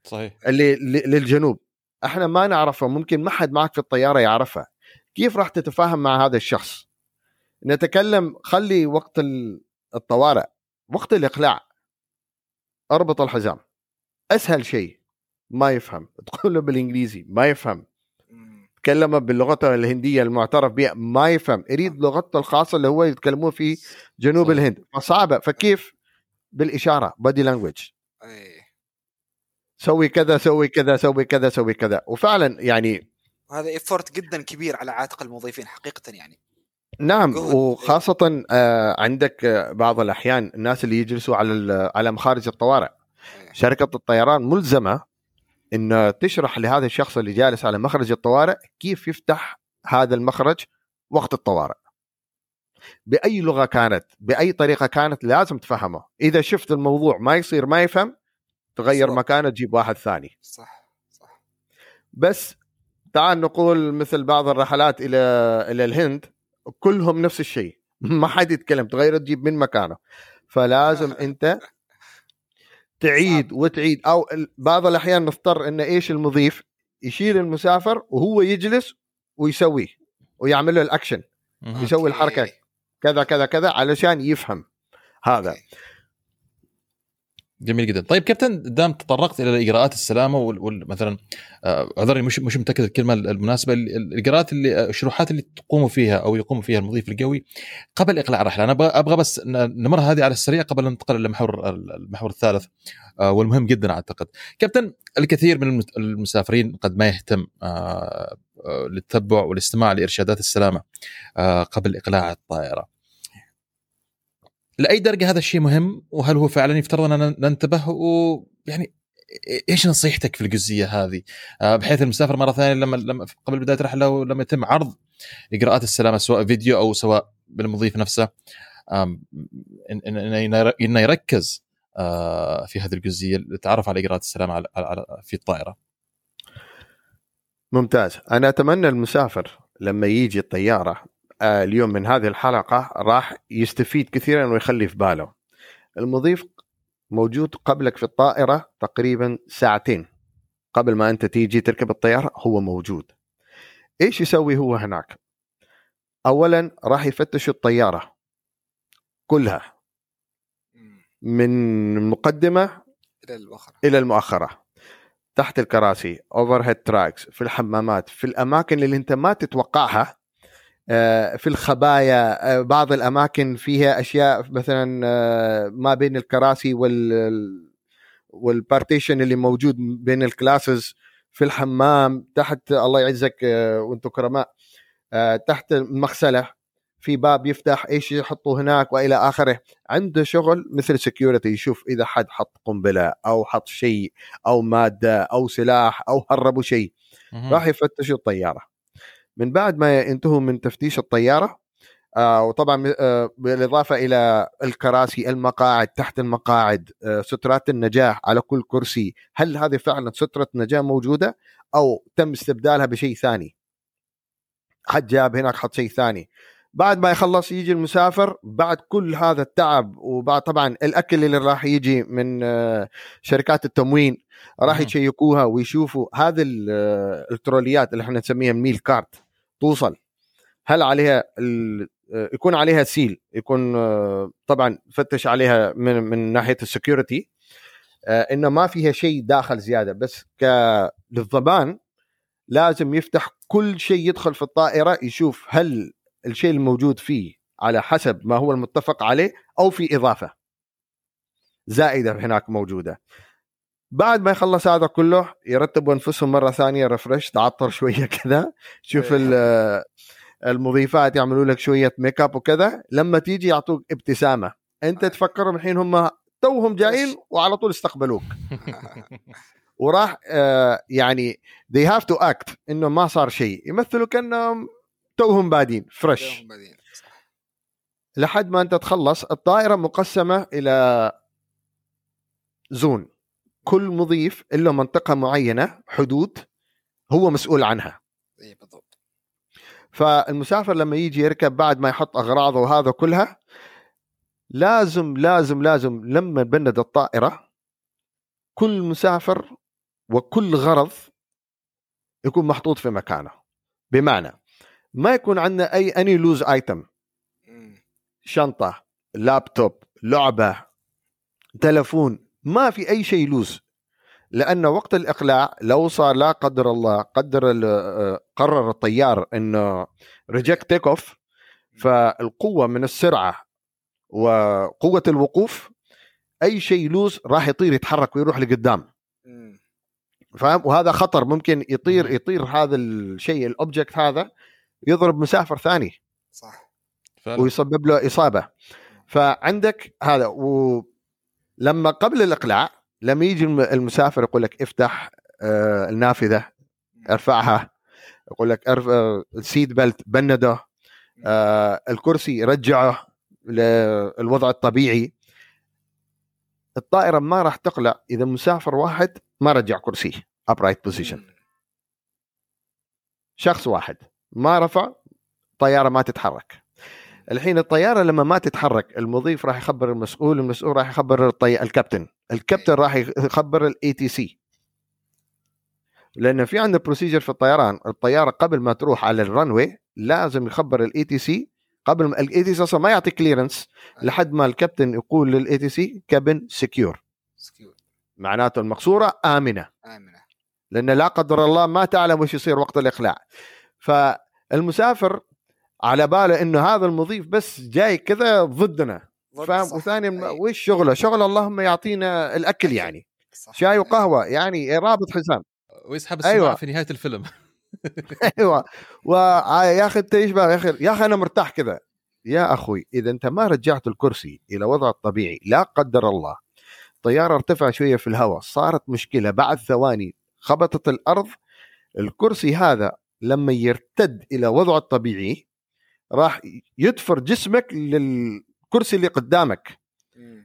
صحيح. اللي للجنوب. إحنا ما نعرفها ممكن ما حد معك في الطيارة يعرفها. كيف راح تتفاهم مع هذا الشخص؟ نتكلم خلي وقت الطوارئ وقت الإقلاع. اربط الحزام. أسهل شيء ما يفهم. تقول له بالإنجليزي ما يفهم. تكلم بلغته الهندية المعترف بها ما يفهم. يريد لغته الخاصة اللي هو يتكلمون في جنوب صح. الهند. فصعبة. فكيف؟ بالإشارة. body language سوي كذا سوي كذا سوي كذا سوي كذا. وفعلا يعني هذا effort جدا كبير على عاتق الموظفين حقيقه يعني. نعم. وخاصة آه عندك آه بعض الأحيان الناس اللي يجلسوا على على مخارج الطوارئ. إيه. شركة الطيران ملزمة أن تشرح لهذا الشخص اللي جالس على مخرج الطوارئ كيف يفتح هذا المخرج وقت الطوارئ. بأي لغة كانت بأي طريقة كانت لازم تفهمه. إذا شفت الموضوع ما يصير ما يفهم تغير صح. مكانه تجيب واحد ثاني. صح صح. بس تعال نقول مثل بعض الرحلات إلى إلى الهند كلهم نفس الشيء. ما حد يتكلم تغير تجيب من مكانه. فلازم أنت تعيد وتعيد. أو بعض الأحيان نضطر إن إيش المضيف يشيل المسافر وهو يجلس ويسويه ويعمل له الأكشن يسوي الحركه كذا كذا كذا علشان يفهم هذا. جميل جدا. طيب كابتن دام تطرقت إلى إجراءات السلامة ومثلا آه، اعذرني مش مش متأكد الكلمة المناسبة الإجراءات اللي الشروحات اللي تقوموا فيها أو يقوم فيها المضيف القوي قبل إقلاع الرحلة. أنا أبغى أبغى بس نمر هذه على السريع قبل أن ننتقل للمحور المحور الثالث آه، والمهم جدا أعتقد. كابتن الكثير من المسافرين قد ما يهتم آه، للتتبع والاستماع لإرشادات السلامة قبل إقلاع الطائرة. لأي درجة هذا الشيء مهم وهل هو فعلا يفترض ان ننتبه ويعني إيش نصيحتك في الجزئية هذه؟ آه، بحيث المسافر مرة ثانية لما لما قبل بدايه الرحله لما يتم عرض إجراءات السلامة سواء فيديو أو سواء بالمضيف نفسه إنه يركز آه، في هذه الجزئية للتعرف على إجراءات السلامة في الطائرة. ممتاز، أنا أتمنى المسافر لما يجي الطيارة اليوم من هذه الحلقة راح يستفيد كثيرا ويخلي في باله. المضيف موجود قبلك في الطائرة تقريبا ساعتين. قبل ما أنت تيجي تركب الطيارة هو موجود. إيش يسوي هو هناك؟ اولا راح يفتش الطيارة كلها من المقدمة إلى المؤخرة. إلى المؤخرة. تحت الكراسي overhead racks في الحمامات في الأماكن اللي أنت ما تتوقعها في الخبايا آه، بعض الأماكن فيها أشياء مثلا آه، ما بين الكراسي وال وال partition اللي موجود بين ال classes في الحمام تحت الله يعزك وأنتم كرماء تحت المغسلة. في باب يفتح إيش يحطوا هناك وإلى آخره. عنده شغل مثل سكيورتي يشوف إذا حد حط قنبلة أو حط شيء أو مادة أو سلاح أو هربوا شيء. راح يفتشوا الطيارة. من بعد ما ينتهوا من تفتيش الطيارة آه وطبعا آه بالإضافة إلى الكراسي المقاعد تحت المقاعد آه سترات النجاه على كل كرسي هل هذه فعلا سترة نجاه موجودة أو تم استبدالها بشيء ثاني؟ حد جاب هناك حط شيء ثاني. بعد ما يخلص يجي المسافر بعد كل هذا التعب وبعد طبعا الأكل اللي راح يجي من شركات التموين راح يشيكوها ويشوفوا هذه التروليات اللي إحنا نسميها meal cart. توصل. هل عليها يكون عليها seal يكون طبعا فتش عليها من من ناحية ال security آه، إنه ما فيها شيء داخل زيادة. بس ك للضمان لازم يفتح كل شيء يدخل في الطائرة يشوف هل الشيء الموجود فيه على حسب ما هو المتفق عليه أو في إضافة زائدة هناك موجودة. بعد ما يخلص هذا كله يرتبوا أنفسهم مرة ثانية refresh تعطر شوية كذا شوف إيه. المضيفات يعملوا لك شوية ميك اب وكذا لما تيجي يعطوك ابتسامة. أنت تفكرهم الحين هم توهم جايين وعلى طول استقبلوك. وراح آه يعني they have to act إنه ما صار شيء. يمثلوا كأنهم توهم بادين فريش لحد ما أنت تخلص الطائرة مقسمة إلى زون. كل مضيف له منطقة معينة حدود هو مسؤول عنها. اي بالضبط. فالمسافر لما يجي يركب بعد ما يحط أغراضه وهذا كلها لازم لازم لازم لما تبند الطائرة كل مسافر وكل غرض يكون محطوط في مكانه. بمعنى ما يكون عندنا أي اني لوز ايتم شنطة لابتوب لعبة تلفون. ما في أي شيء لوز لأن وقت الإقلاع لو صار لا قدر الله قدر قرر الطيار إنه reject takeoff فالقوة من السرعة وقوة الوقوف أي شيء loose راح يطير يتحرك ويروح لقدام. فاهم؟ وهذا خطر. ممكن يطير يطير هذا الشيء ال object هذا يضرب مسافر ثاني. صح. فعلا. ويسبب له إصابة. فعندك هذا. ولما قبل الإقلاع لما يجي المسافر يقول لك افتح آه، النافذة ارفعها. يقول لك ارفع ال seat belt بندة آه، الكرسي رجعه للوضع الطبيعي. الطائرة ما راح تقلع إذا مسافر واحد ما رجع كرسيه upright position شخص واحد ما رفع طيارة ما تتحرك. الحين الطيارة لما ما تتحرك المضيف راح يخبر المسؤول المسؤول راح يخبر الطي... الكابتن. الكابتن راح يخبر ال ATC لأن في عندنا procedure في الطيران. الطيارة قبل ما تروح على ال runway لازم يخبر ال ATC قبل ما ال ATC أصلا ما يعطي clearance لحد ما الكابتن يقول لل ATC cabin secure معناته المقصورة آمنة. آمنة. لأن لا قدر الله ما تعلم وش يصير وقت الإقلاع. فالمسافر على باله إنه هذا المضيف بس جاي كذا ضدنا فاهم؟ وثاني وش شغله؟ شغله اللهم يعطينا الأكل يعني. شاي وقهوة يعني رابط حزام. ويسحب السماعة أيوة. في نهاية الفيلم. أيوه. ويا أخي أنت إيش يا أخي؟ يا أخي أنا مرتاح كذا. يا أخوي إذا أنت ما رجعت الكرسي إلى وضعه الطبيعي لا قدر الله. طيارة ارتفع شوية في الهواء صارت مشكلة. بعد ثواني خبطت الأرض. الكرسي هذا لما يرتد إلى وضعه الطبيعي راح يدفر جسمك للكرسي اللي قدامك.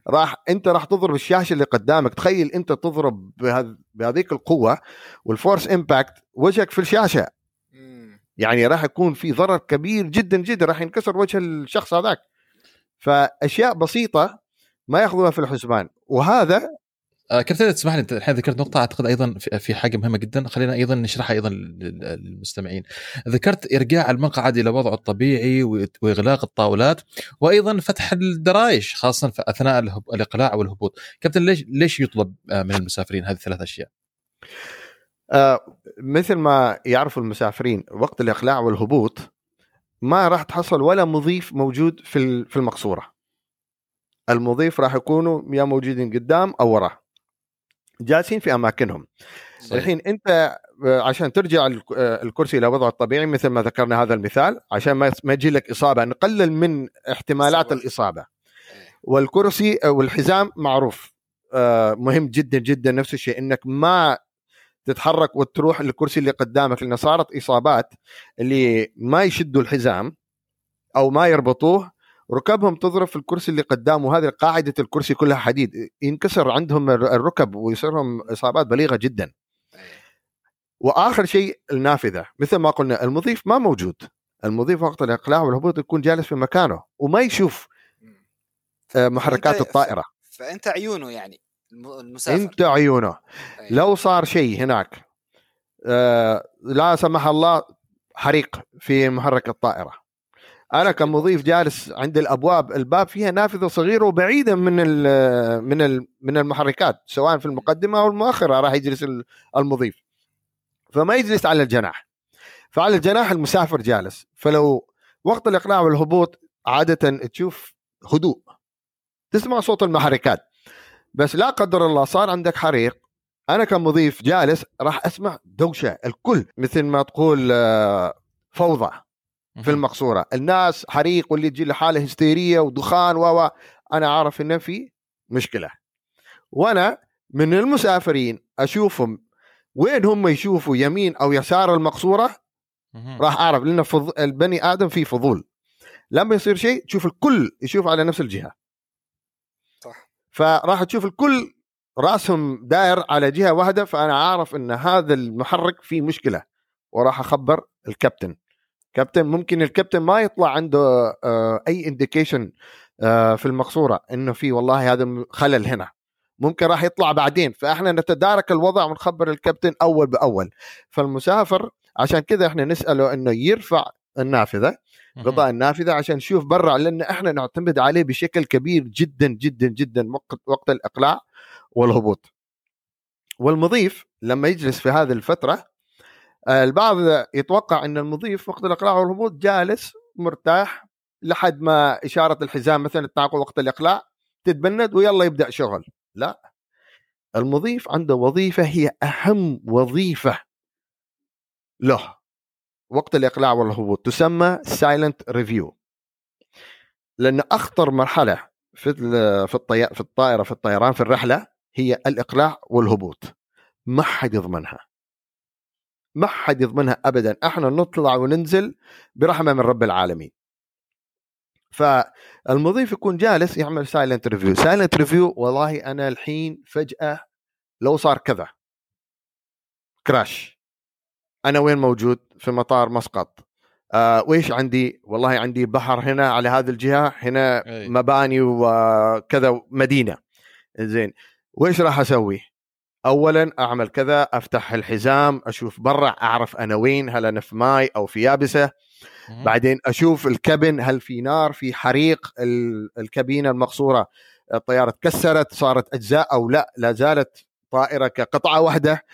راح انت راح تضرب الشاشة اللي قدامك. تخيل انت تضرب بهذيك القوة وال force impact وجهك في الشاشة. يعني راح يكون في ضرر كبير جدا جدا. راح ينكسر وجه الشخص هذاك. فأشياء بسيطة ما يأخذوها في الحسبان. وهذا كابتن تسمح لي؟ الحين ذكرت نقطة أعتقد أيضا في حاجة مهمة جدا. خلينا أيضا نشرحها أيضا للمستمعين. ذكرت إرجاع المقعد إلى وضعه الطبيعي وإغلاق الطاولات وأيضا فتح الدرايش خاصه في أثناء الإقلاع والهبوط كابتن ليش ليش يطلب آه، من المسافرين هذه الثلاث أشياء؟ آه مثل ما يعرفوا المسافرين وقت الإقلاع والهبوط ما راح تحصل ولا مضيف موجود في في المقصورة. المضيف راح يكونوا يا موجودين قدام أو وراه. جالسين في أماكنهم صحيح. الحين أنت آه، عشان ترجع آه، الكرسي إلى وضعه الطبيعي مثل ما ذكرنا هذا المثال عشان ما يجي لك إصابة نقلل من احتمالات صحيح. الإصابة إيه. والكرسي آه، والحزام معروف مهم جدا جدا نفس الشيء إنك ما تتحرك وتروح للكرسي اللي قدامك لأن صارت إصابات اللي ما يشدوا الحزام أو ما يربطوه ركبهم تضرب في الكرسي اللي قدامه. هذه قاعدة الكرسي كلها حديد. ينكسر عندهم الركب ويصيرهم إصابات بليغة جدا. وآخر شيء النافذة. مثل ما قلنا المضيف ما موجود. المضيف وقت الإقلاع والهبوط يكون جالس في مكانه وما يشوف آه، محركات الطائرة. فأنت عيونه يعني المسافر. أنت عيونه. أيه. لو صار شيء هناك آه، لا سمح الله حريق في محرك الطائرة. أنا كمضيف جالس عند الأبواب الباب فيها نافذة صغيرة وبعيدة من ال من ال من المحركات سواء في المقدمة أو المؤخرة راح يجلس المضيف. فما يجلس على الجناح. فعلى الجناح المسافر جالس. فلو وقت الإقلاع والهبوط عادة تشوف هدوء. تسمع صوت المحركات. بس لا قدر الله صار عندك حريق. أنا كمضيف جالس راح أسمع دوشة الكل مثل ما تقول آه، فوضى. في المقصورة. الناس حريق واللي تجي له حاله هستيرية ودخان و أنا عارف إنه في مشكلة. وأنا من المسافرين أشوفهم وين هم يشوفوا يمين أو يسار المقصورة راح أعرف لأن فض... البني آدم فيه فضول. لما يصير شيء تشوف الكل يشوف على نفس الجهة. صح. فراح تشوف الكل رأسهم داير على جهة واحدة فأنا عارف إن هذا المحرك فيه مشكلة. وراح أخبر الكابتن. كابتن ممكن الكابتن ما يطلع عنده آه، أي انديكيشن آه، في المقصورة إنه في والله هذا خلل هنا. ممكن راح يطلع بعدين. فإحنا نتدارك الوضع ونخبر الكابتن أول بأول. فالمسافر عشان كذا إحنا نسأله إنه يرفع النافذة غطاء النافذة عشان نشوف برا لأن إحنا نعتمد عليه بشكل كبير جدا جدا جدا وقت وقت الإقلاع والهبوط. والمضيف لما يجلس في هذه الفترة البعض يتوقع إن المضيف وقت الإقلاع والهبوط جالس مرتاح لحد ما إشارة الحزام مثلا التعاقد وقت الإقلاع تتبند ويلا يبدأ شغل. لا المضيف عنده وظيفة هي أهم وظيفة له وقت الإقلاع والهبوط تسمى silent review لأن أخطر مرحلة في في الطي... في الطائرة في الطيران في الرحلة هي الإقلاع والهبوط. ما حد يضمنها. ما حد يضمنها ابدا. إحنا نطلع وننزل برحمة من رب العالمين. فالمضيف يكون جالس يعمل silent review silent review والله أنا الحين فجأة لو صار كذا. crash أنا وين موجود؟ في مطار مسقط. آه وإيش عندي؟ والله عندي بحر هنا على هذه الجهة هنا أي. مباني وكذا مدينة. زين. وإيش راح أسوي؟ اولا أعمل كذا أفتح الحزام أشوف برا أعرف أنا وين هل أنا في ماي أو في يابسة. بعدين أشوف الكابن هل في نار في حريق الكابينة المقصورة الطيارة تكسرت صارت أجزاء أو لا لا زالت طائرة كقطعة واحدة.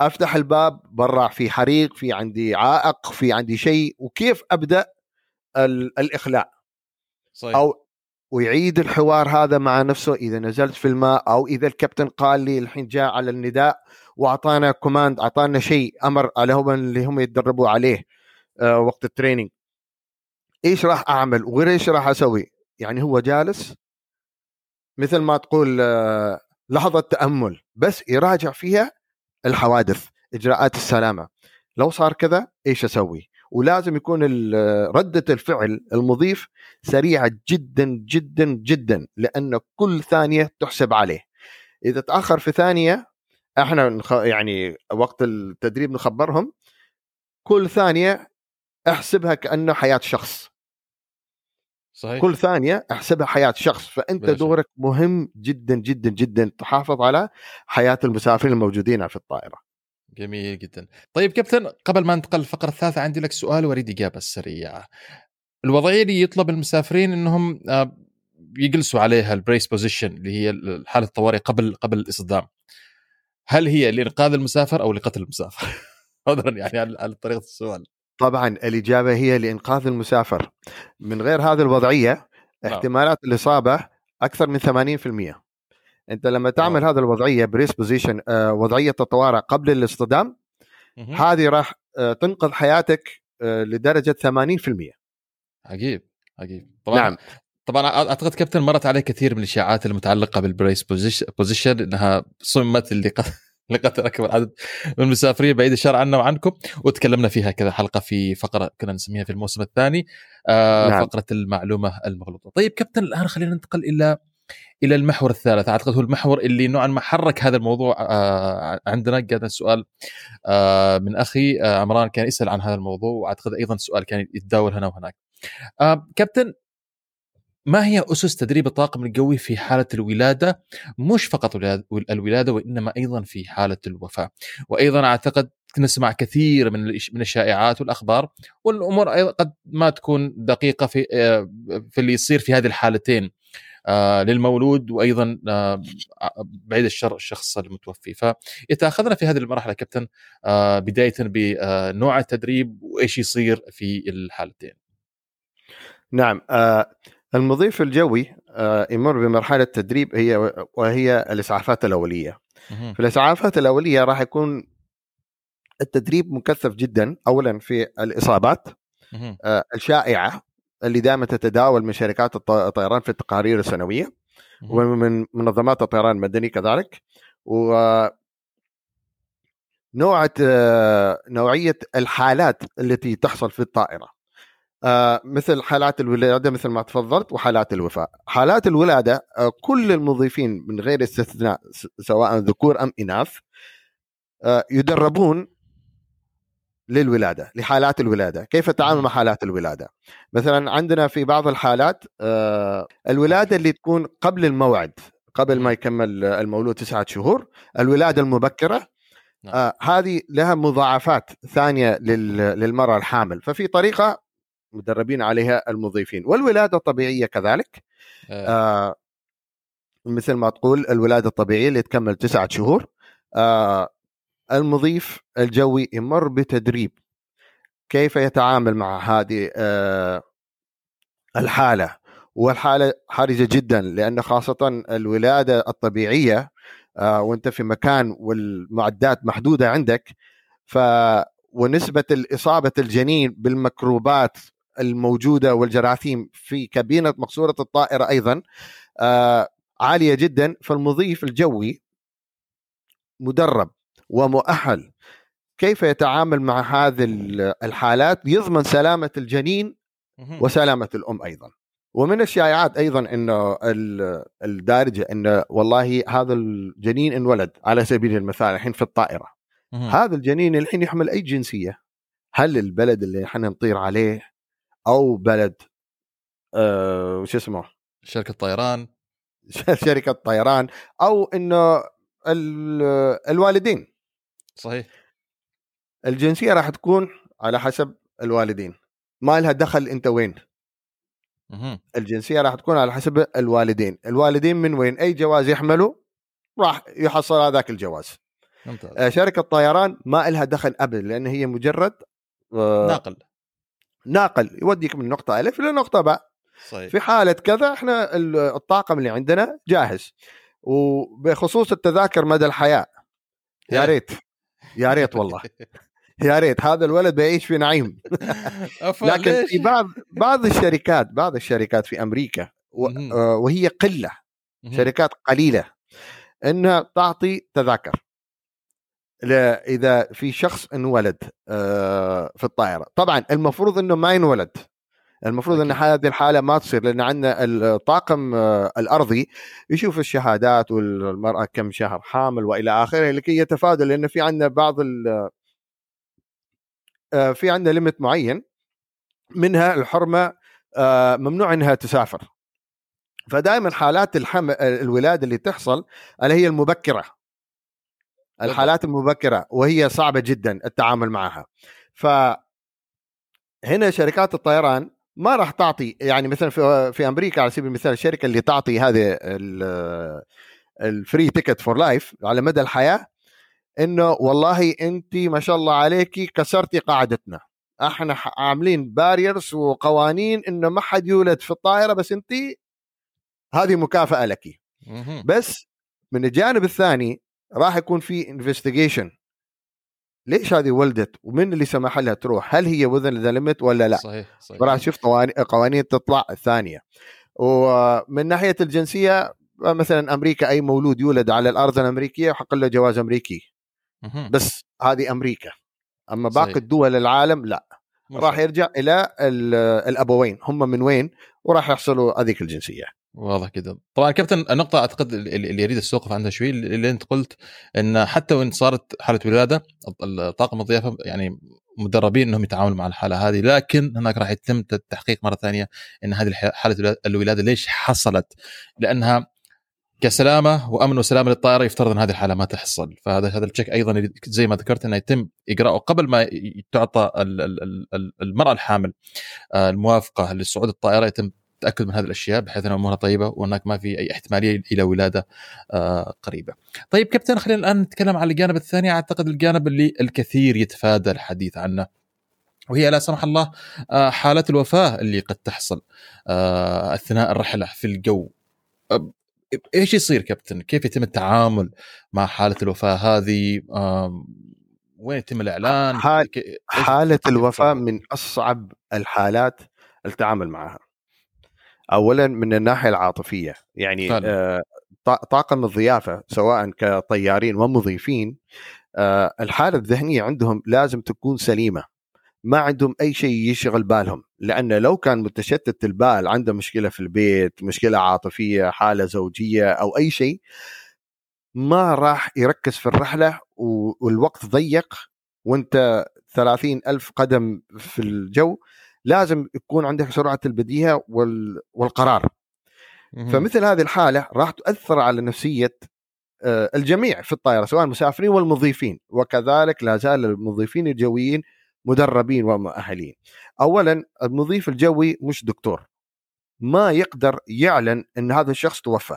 أفتح الباب برا في حريق في عندي عائق في عندي شيء وكيف أبدأ الإخلاء؟ صحيح. أو ويعيد الحوار هذا مع نفسه إذا نزلت في الماء أو إذا الكابتن قال لي الحين جاء على النداء وأعطانا كوماند أعطانا شيء أمر على هم اللي هم يتدربوا عليه آه، وقت التريننج إيش راح أعمل وغير إيش راح أسوي؟ يعني هو جالس مثل ما تقول آه، لحظة تأمل بس يراجع فيها الحوادث إجراءات السلامة. لو صار كذا إيش أسوي؟ ولازم يكون ردة الفعل المضيف سريعة جدا جدا جدا لأن كل ثانية تحسب عليه إذا تأخر في ثانية إحنا يعني وقت التدريب نخبرهم كل ثانية احسبها كأنه حياة شخص صحيح. كل ثانية احسبها حياة شخص فأنت بلاشي. دورك مهم جدا جدا جدا تحافظ على حياة المسافرين الموجودين في الطائرة جميل جدا. طيب كابتن قبل ما ننتقل للفقرة الثالثة عندي لك سؤال وأريد إجابة سريعة. الوضعية اللي يطلب المسافرين إنهم آه، يجلسوا عليها ال brace position اللي هي حالة الطوارئ قبل قبل الإصدام. هل هي لإنقاذ المسافر أو لقتل المسافر؟ عذرا يعني على طريقة السؤال. طبعا الإجابة هي لإنقاذ المسافر. من غير هذه الوضعية نعم. احتمالات الإصابة أكثر من 80% انت لما تعمل نعم. هذه الوضعية brace position آه وضعية الطوارئ قبل الاصطدام هذه راح آه تنقذ حياتك آه لدرجة 80% عجيب عجيب. طبعا نعم. طبعا أعتقد كابتن مرت عليه كثير من الإشاعات المتعلقة بال brace بوزيشن إنها صمت اللي لقد أكبر عدد من المسافرين بعيد الشر عنا وعنكم وتكلمنا فيها كذا حلقة في فقرة كنا نسميها في الموسم الثاني آه نعم. فقرة المعلومة المغلوطة. طيب كابتن الآن خلينا ننتقل إلى إلى المحور الثالث. أعتقد هو المحور اللي نوعا ما حرك هذا الموضوع آه عندنا. جاء السؤال آه من أخي آه عمران كان يسأل عن هذا الموضوع وأعتقد أيضا سؤال كان يتداول هنا وهناك. كابتن ما هي أسس تدريب الطاقم الجوي في حالة الولادة؟ مش فقط الولادة وإنما أيضا في حالة الوفاة. وأيضا أعتقد نسمع كثير من من الشائعات والأخبار والأمور قد ما تكون دقيقة في في اللي يصير في هذه الحالتين. للمولود وأيضا آه، بعيد الشر الشخص المتوفي. فيتاخذنا في هذه المرحلة كابتن بداية بنوع التدريب وإيش يصير في الحالتين. نعم المضيف الجوي آه، يمر بمرحلة تدريب هي وهي الإسعافات الأولية. في الإسعافات الأولية راح يكون التدريب مكثف جدا اولا في الإصابات آه، الشائعة اللي دائما تتداول من شركات الطيران في التقارير السنوية ومن منظمات الطيران المدني كذلك. و نوعة آه، نوعية الحالات التي تحصل في الطائرة. آه مثل حالات الولادة مثل ما تفضلت وحالات الوفاة. حالات الولادة آه كل المضيفين من غير استثناء سواء ذكور أم إناث آه يدربون للولادة لحالات الولادة. كيف التعامل مع حالات الولادة؟ مثلا عندنا في بعض الحالات آه الولادة اللي تكون قبل الموعد قبل ما يكمل المولود تسعة شهور الولادة المبكرة نعم. آه هذه لها مضاعفات ثانية للمرأة الحامل. ففي طريقة مدربين عليها المضيفين. والولادة الطبيعية كذلك آه. مثل ما تقول الولادة الطبيعية اللي تكمل تسعة شهور آه المضيف الجوي يمر بتدريب. كيف يتعامل مع هذه آه الحالة؟ والحالة حرجة جدا لأن خاصه الولادة الطبيعية آه وأنت في مكان والمعدات محدودة عندك ف ونسبة اصابه الجنين بالميكروبات الموجودة والجراثيم في كابينة مقصوره الطائرة أيضا آه عالية جدا فالمضيف الجوي مدرب. ومؤهل. كيف يتعامل مع هذه الحالات؟ يضمن سلامة الجنين وسلامة الأم أيضا. ومن الشائعات أيضا إنه الدارجة إنه والله هذا الجنين انولد على سبيل المثال الحين في الطائرة. هذا الجنين الحين يحمل أي جنسية؟ هل البلد اللي إحنا نطير عليه أو بلد آه وش اسمه؟ شركة طيران. شركة طيران أو إنه الوالدين. صحيح. الجنسية راح تكون على حسب الوالدين ما لها دخل أنت وين. الجنسية راح تكون على حسب الوالدين الوالدين من وين؟ أي جواز يحملوا راح يحصل هذاك الجواز. ممتاز. آه، شركة طيران ما لها دخل ابدا لأن هي مجرد آه، ناقل. ناقل يوديك من نقطة ألف إلى نقطة باء. صحيح. في حالة كذا إحنا الطاقم اللي عندنا جاهز وبخصوص التذاكر مدى الحياة. يا ريت. يا ريت والله. يا ريت هذا الولد بيعيش في نعيم. لكن في بعض بعض الشركات بعض الشركات في أمريكا آه، وهي قلة شركات قليلة إنها تعطي تذاكر. إذا في شخص انولد آه، في الطائرة. طبعا المفروض إنه ما ينولد. المفروض إن هذه الحالة ما تصير لأن عندنا الطاقم آه، الأرضي يشوف الشهادات والمرأة كم شهر حامل وإلى آخره لكي يتفادى لأن في عندنا بعض آه، في عندنا ليمت معين منها الحرمة آه، ممنوع إنها تسافر. فدائما حالات الحمل الولادة اللي تحصل اللي هي المبكرة. الحالات المبكرة وهي صعبة جدا التعامل معها. ف هنا شركات الطيران ما راح تعطي يعني مثلا في, في أمريكا على سبيل المثال الشركة اللي تعطي هذه ال free ticket for life على مدى الحياة إنه والله أنت ما شاء الله عليكي كسرتي قاعدتنا. إحنا عاملين barriers وقوانين إنه ما حد يولد في الطائرة بس أنت هذه مكافأة لك. بس من الجانب الثاني راح يكون في investigation ليش هذه ولدت؟ ومن اللي سمح لها تروح؟ هل هي within the limit ولا لا؟ صحيح صحيح. راح نشوف قوانين تطلع ثانية. ومن ناحية الجنسية مثلا أمريكا أي مولود يولد على الأرض الأمريكية يحق له جواز أمريكي. بس هذه أمريكا. أما باقي الدول العالم لا. راح يرجع إلى الأبوين. هم من وين؟ وراح يحصلوا هذيك الجنسية. واضح كده طبعا كابتن النقطة أعتقد اللي يريد السوق عندها شوي اللي أنت قلت إن حتى وإن صارت حالة ولادة الطاقم الضيافة يعني مدربين إنهم يتعاملوا مع الحالة هذه لكن هناك راح يتم التحقيق مرة ثانية إن هذه حالة الولادة ليش حصلت؟ لأنها كسلامة وأمن وسلامة للطائرة يفترض إن هذه الحالة ما تحصل. فهذا هذا التشيك أيضا زي ما ذكرت إنه يتم اجراءه قبل ما تعطى المرأة الحامل آه، الموافقة لصعود الطائرة يتم التاكد من هذه الأشياء بحيث أن أمورها طيبة وهناك ما في أي احتمالية إلى ولادة آه، قريبة. طيب كابتن خلينا الآن نتكلم عن الجانب الثاني أعتقد الجانب اللي الكثير يتفادى الحديث عنه وهي لا سمح الله آه، حالات الوفاة اللي قد تحصل أثناء الرحلة في الجو إيش يصير كابتن؟ كيف يتم التعامل مع حالة الوفاة هذه؟ وين يتم الإعلان؟ حال حالة الوفاة من أصعب الحالات التعامل معها. اولا من الناحية العاطفية يعني آه طاقم الضيافة سواء كطيارين ومضيفين آه الحالة الذهنية عندهم لازم تكون سليمة ما عندهم أي شيء يشغل بالهم لأنه لو كان متشتت البال عنده مشكلة في البيت مشكلة عاطفية حالة زوجية أو أي شيء ما راح يركز في الرحلة والوقت ضيق وأنت ثلاثين ألف قدم في الجو لازم يكون عندك سرعة البديهة والقرار. فمثل هذه الحالة راح تؤثر على نفسية آه، الجميع في الطائرة سواء المسافرين والمضيفين. وكذلك لا زال المضيفين الجويين مدربين ومؤهلين. اولا المضيف الجوي مش دكتور. ما يقدر يعلن إن هذا الشخص توفى.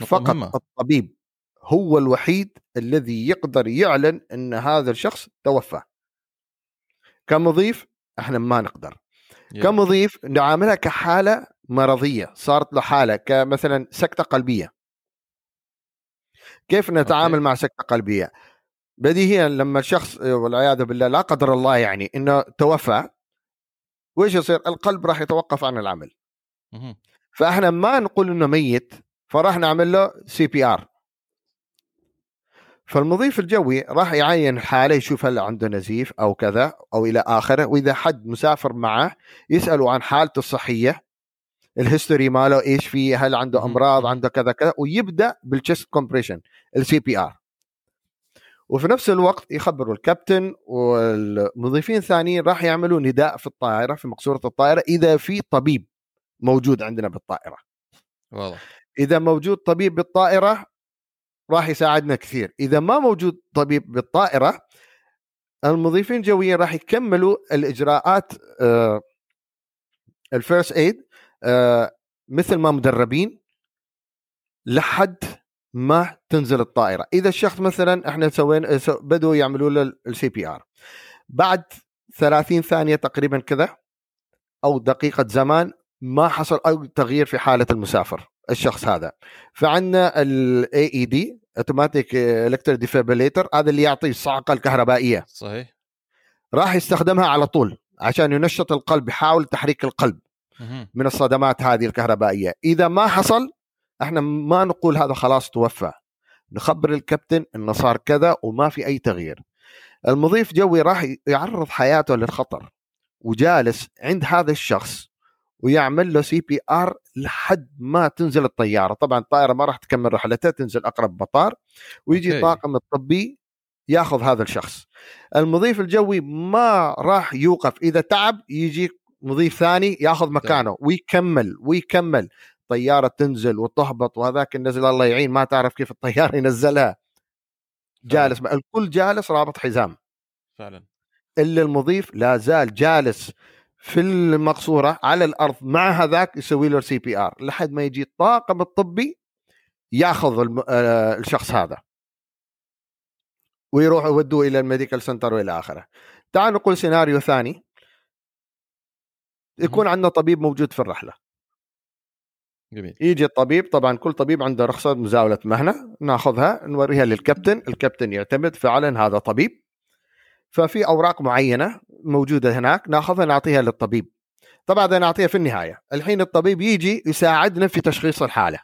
فقط مهمة. الطبيب هو الوحيد الذي يقدر يعلن إن هذا الشخص توفى. كمضيف إحنا ما نقدر. yeah. كمضيف نعاملها كحالة مرضية صارت له حالة كمثلا سكتة قلبية. كيف نتعامل okay. مع سكتة قلبية؟ بديهيا لما الشخص والعياذ بالله لا قدر الله يعني إنه توفى ويش يصير؟ القلب راح يتوقف عن العمل. فإحنا ما نقول إنه ميت فراح نعمل له CPR. فالمضيف الجوي راح يعين حاله يشوف هل عنده نزيف أو كذا أو إلى آخره وإذا حد مسافر معه يساله عن حالته الصحية ال history ماله إيش فيه هل عنده أمراض عنده كذا كذا ويبدأ بال chest compression ال CPR وفي نفس الوقت يخبروا الكابتن والمضيفين الثانيين راح يعملوا نداء في الطائرة في مقصورة الطائرة إذا في طبيب موجود عندنا بالطائرة. واضح. إذا موجود طبيب بالطائرة راح يساعدنا كثير. إذا ما موجود طبيب بالطائرة المضيفين الجويين راح يكملوا الإجراءات ال first aid مثل ما مدربين لحد ما تنزل الطائرة. إذا الشخص مثلا إحنا سوينا بدوا يعملوا له ال CPR بعد 30 ثانية تقريبا كذا أو دقيقة زمان ما حصل أي تغيير في حالة المسافر الشخص هذا. فعندنا ال AED automatic external defibrillator هذا اللي يعطي الصعقه الكهربائية. صحيح. راح يستخدمها على طول عشان ينشط القلب يحاول تحريك القلب من الصدمات هذه الكهربائية. إذا ما حصل إحنا ما نقول هذا خلاص توفى. نخبر الكابتن إنه صار كذا وما في أي تغيير. المضيف جوي راح يعرض حياته للخطر وجالس عند هذا الشخص ويعمل له CPR لحد ما تنزل الطيارة. طبعا الطائرة ما راح تكمل رحلتها تنزل أقرب مطار. ويجي الطاقم الطبي ياخذ هذا الشخص. المضيف الجوي ما راح يوقف. إذا تعب يجي مضيف ثاني ياخذ مكانه ويكمل ويكمل. طيارة تنزل وتهبط وهذاك النزل الله يعين ما تعرف كيف الطيارة ينزلها. جالس الكل جالس رابط حزام. فعلا. إلا المضيف لا زال جالس في المقصورة على الأرض مع هذاك يسوي له CPR لحد ما يجي الطاقم الطبي ياخذ آه، الشخص هذا. ويروح يودوه إلى ال medical center وإلى آخره. تعال نقول سيناريو ثاني. يكون عندنا طبيب موجود في الرحلة. جميل. يجي الطبيب طبعا كل طبيب عنده رخصة مزاولة مهنة ناخذها نوريها للكابتن. الكابتن يعتمد فعلا هذا طبيب. ففي أوراق معينة موجودة هناك ناخذها نعطيها للطبيب. طبعا نعطيها في النهاية. الحين الطبيب يجي يساعدنا في تشخيص الحالة.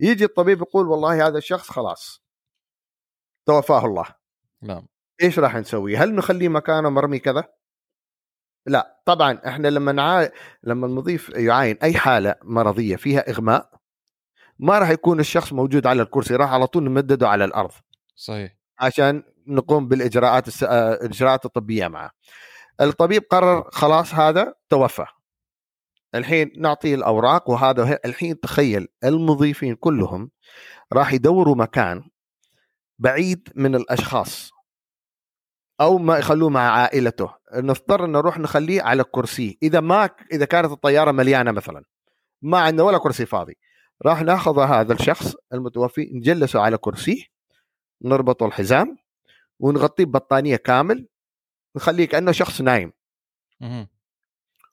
يجي الطبيب يقول والله هذا الشخص خلاص. توفاه الله. نعم. إيش راح نسوي؟ هل نخليه مكانه مرمي كذا؟ لا. طبعا إحنا لما نعا... لما المضيف يعاين أي حالة مرضية فيها إغماء ما راح يكون الشخص موجود على الكرسي راح على طول نمدده على الأرض. صحيح. عشان نقوم بالإجراءات الس... آه، الاجراءات الطبية معه. الطبيب قرر خلاص هذا توفى. الحين نعطيه الأوراق وهذا الحين تخيل المضيفين كلهم راح يدوروا مكان بعيد من الأشخاص أو ما يخلوه مع عائلته. نضطر ان نروح نخليه على كرسي. إذا ما إذا كانت الطيارة مليانة مثلا ما عندنا ولا كرسي فاضي. راح ناخذ هذا الشخص المتوفي نجلسه على كرسي نربطه الحزام ونغطيه ببطانية كامل نخليه كأنه شخص نايم.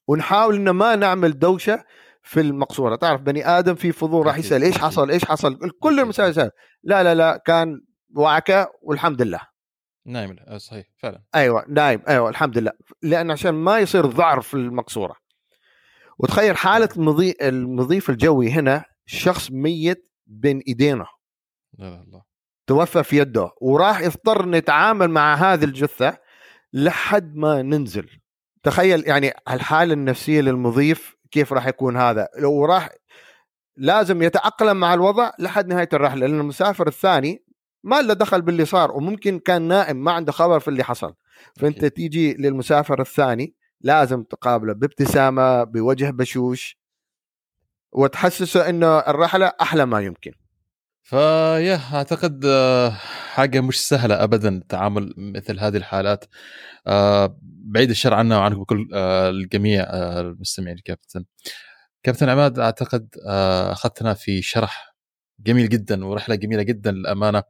ونحاول إنه ما نعمل دوشة في المقصورة. تعرف بني آدم في فضول راح يسأل إيش حصل إيش حصل؟ كل المسائل لا لا لا كان وعكه والحمد لله. نايم آه، صحيح فعلا. أيوه نايم أيوه الحمد لله. لأن عشان ما يصير ضعر في المقصورة. وتخيل حالة المضي... المضيف الجوي هنا شخص ميت بين إيدينا. لا الله. توفى في يده وراح يضطر نتعامل مع هذه الجثة لحد ما ننزل. تخيل يعني الحالة النفسية للمضيف كيف راح يكون هذا؟ لو راح لازم يتأقلم مع الوضع لحد نهاية الرحلة لأن المسافر الثاني ما له دخل باللي صار وممكن كان نائم ما عنده خبر في اللي حصل. فأنت تيجي للمسافر الثاني لازم تقابله بابتسامة بوجه بشوش وتحسسه إنه الرحلة أحلى ما يمكن. فيا أعتقد آه، حاجة مش سهلة ابدا تعامل مثل هذه الحالات. آه، بعيد الشر عنا وعنكم بكل آه، الجميع المستمعين كابتن. كابتن عماد أعتقد أخذتنا في شرح جميل جدا ورحلة جميلة جدا للأمانة.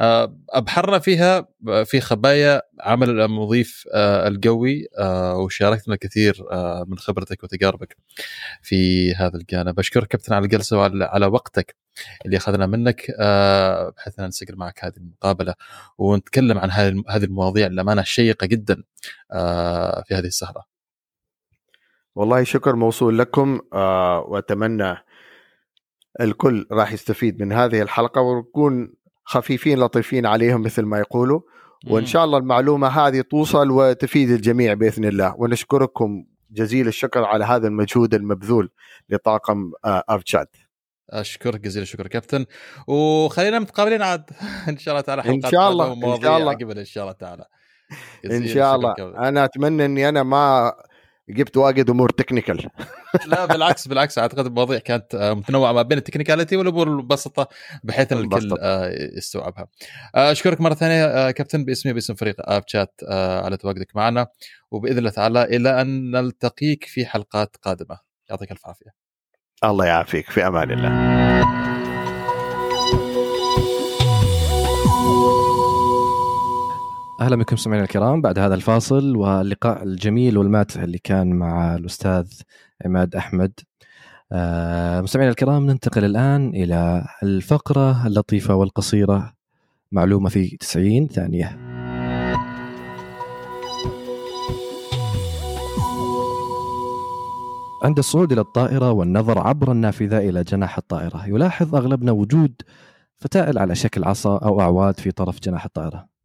آه، أبحرنا فيها في خبايا عمل المضيف آه، القوي آه، وشاركتنا الكثير من خبرتك وتجاربك في هذا الجانب. أشكرك كابتن على الجلسة وعلى وقتك اللي أخذنا منك بحيث نسجل معك هذه المقابلة. ونتكلم عن هذه المواضيع للأمانة الشيقه جدا في هذه السهرة. والله شكر موصول لكم وأتمنى الكل راح يستفيد من هذه الحلقة ونكون خفيفين لطيفين عليهم مثل ما يقولوا. وإن شاء الله المعلومة هذه توصل وتفيد الجميع بإذن الله. ونشكركم جزيل الشكر على هذا المجهود المبذول لطاقم ارشاد أشكرك جزيل الشكر كابتن. وخلينا متقابلين عاد. إن شاء الله تعالى حلقات إن شاء الله إن شاء الله. إن شاء الله تعالى. إن شاء الله. أنا أتمنى إني أنا ما جبت واجد أمور technical لا بالعكس بالعكس أعتقد المواضيع كانت آه، متنوعه ما بين ال technicality والأمور البسيطة بحيث إن الكل آه، يستوعبها. آه، أشكرك مرة ثانية كابتن باسمي باسم فريق آب شات على تواجدك معنا وبإذن الله تعالى إلى أن نلتقيك في حلقات قادمة يعطيك الف عافية. الله يعافيك في أمان الله. أهلا بكم سمعنا الكرام بعد هذا الفاصل واللقاء الجميل والماتع اللي كان مع الأستاذ عماد أحمد. آه مستمعينا الكرام ننتقل الآن إلى الفقرة اللطيفة والقصيرة معلومة في 90 ثانية. عند الصعود إلى الطائرة والنظر عبر النافذة إلى جناح الطائرة يلاحظ أغلبنا وجود فتائل على شكل عصا أو أعواد في طرف جناح الطائرة.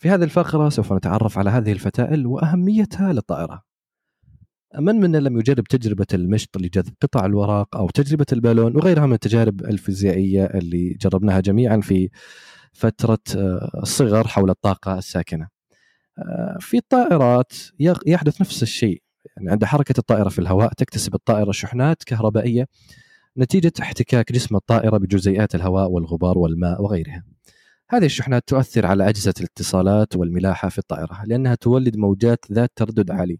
في هذه الفقرة سوف نتعرف على هذه الفتائل وأهميتها للطائرة. من منا لم يجرب تجربة المشط لجذب قطع الورق أو تجربة البالون وغيرها من التجارب الفيزيائية اللي جربناها جميعا في فترة آه، الصغر حول الطاقة الساكنة. آه، في الطائرات يحدث نفس الشيء. يعني عند حركة الطائرة في الهواء تكتسب الطائرة شحنات كهربائية نتيجة احتكاك جسم الطائرة بجزيئات الهواء والغبار والماء وغيرها. هذه الشحنات تؤثر على أجهزة الاتصالات والملاحة في الطائرة لأنها تولد موجات ذات تردد عالي.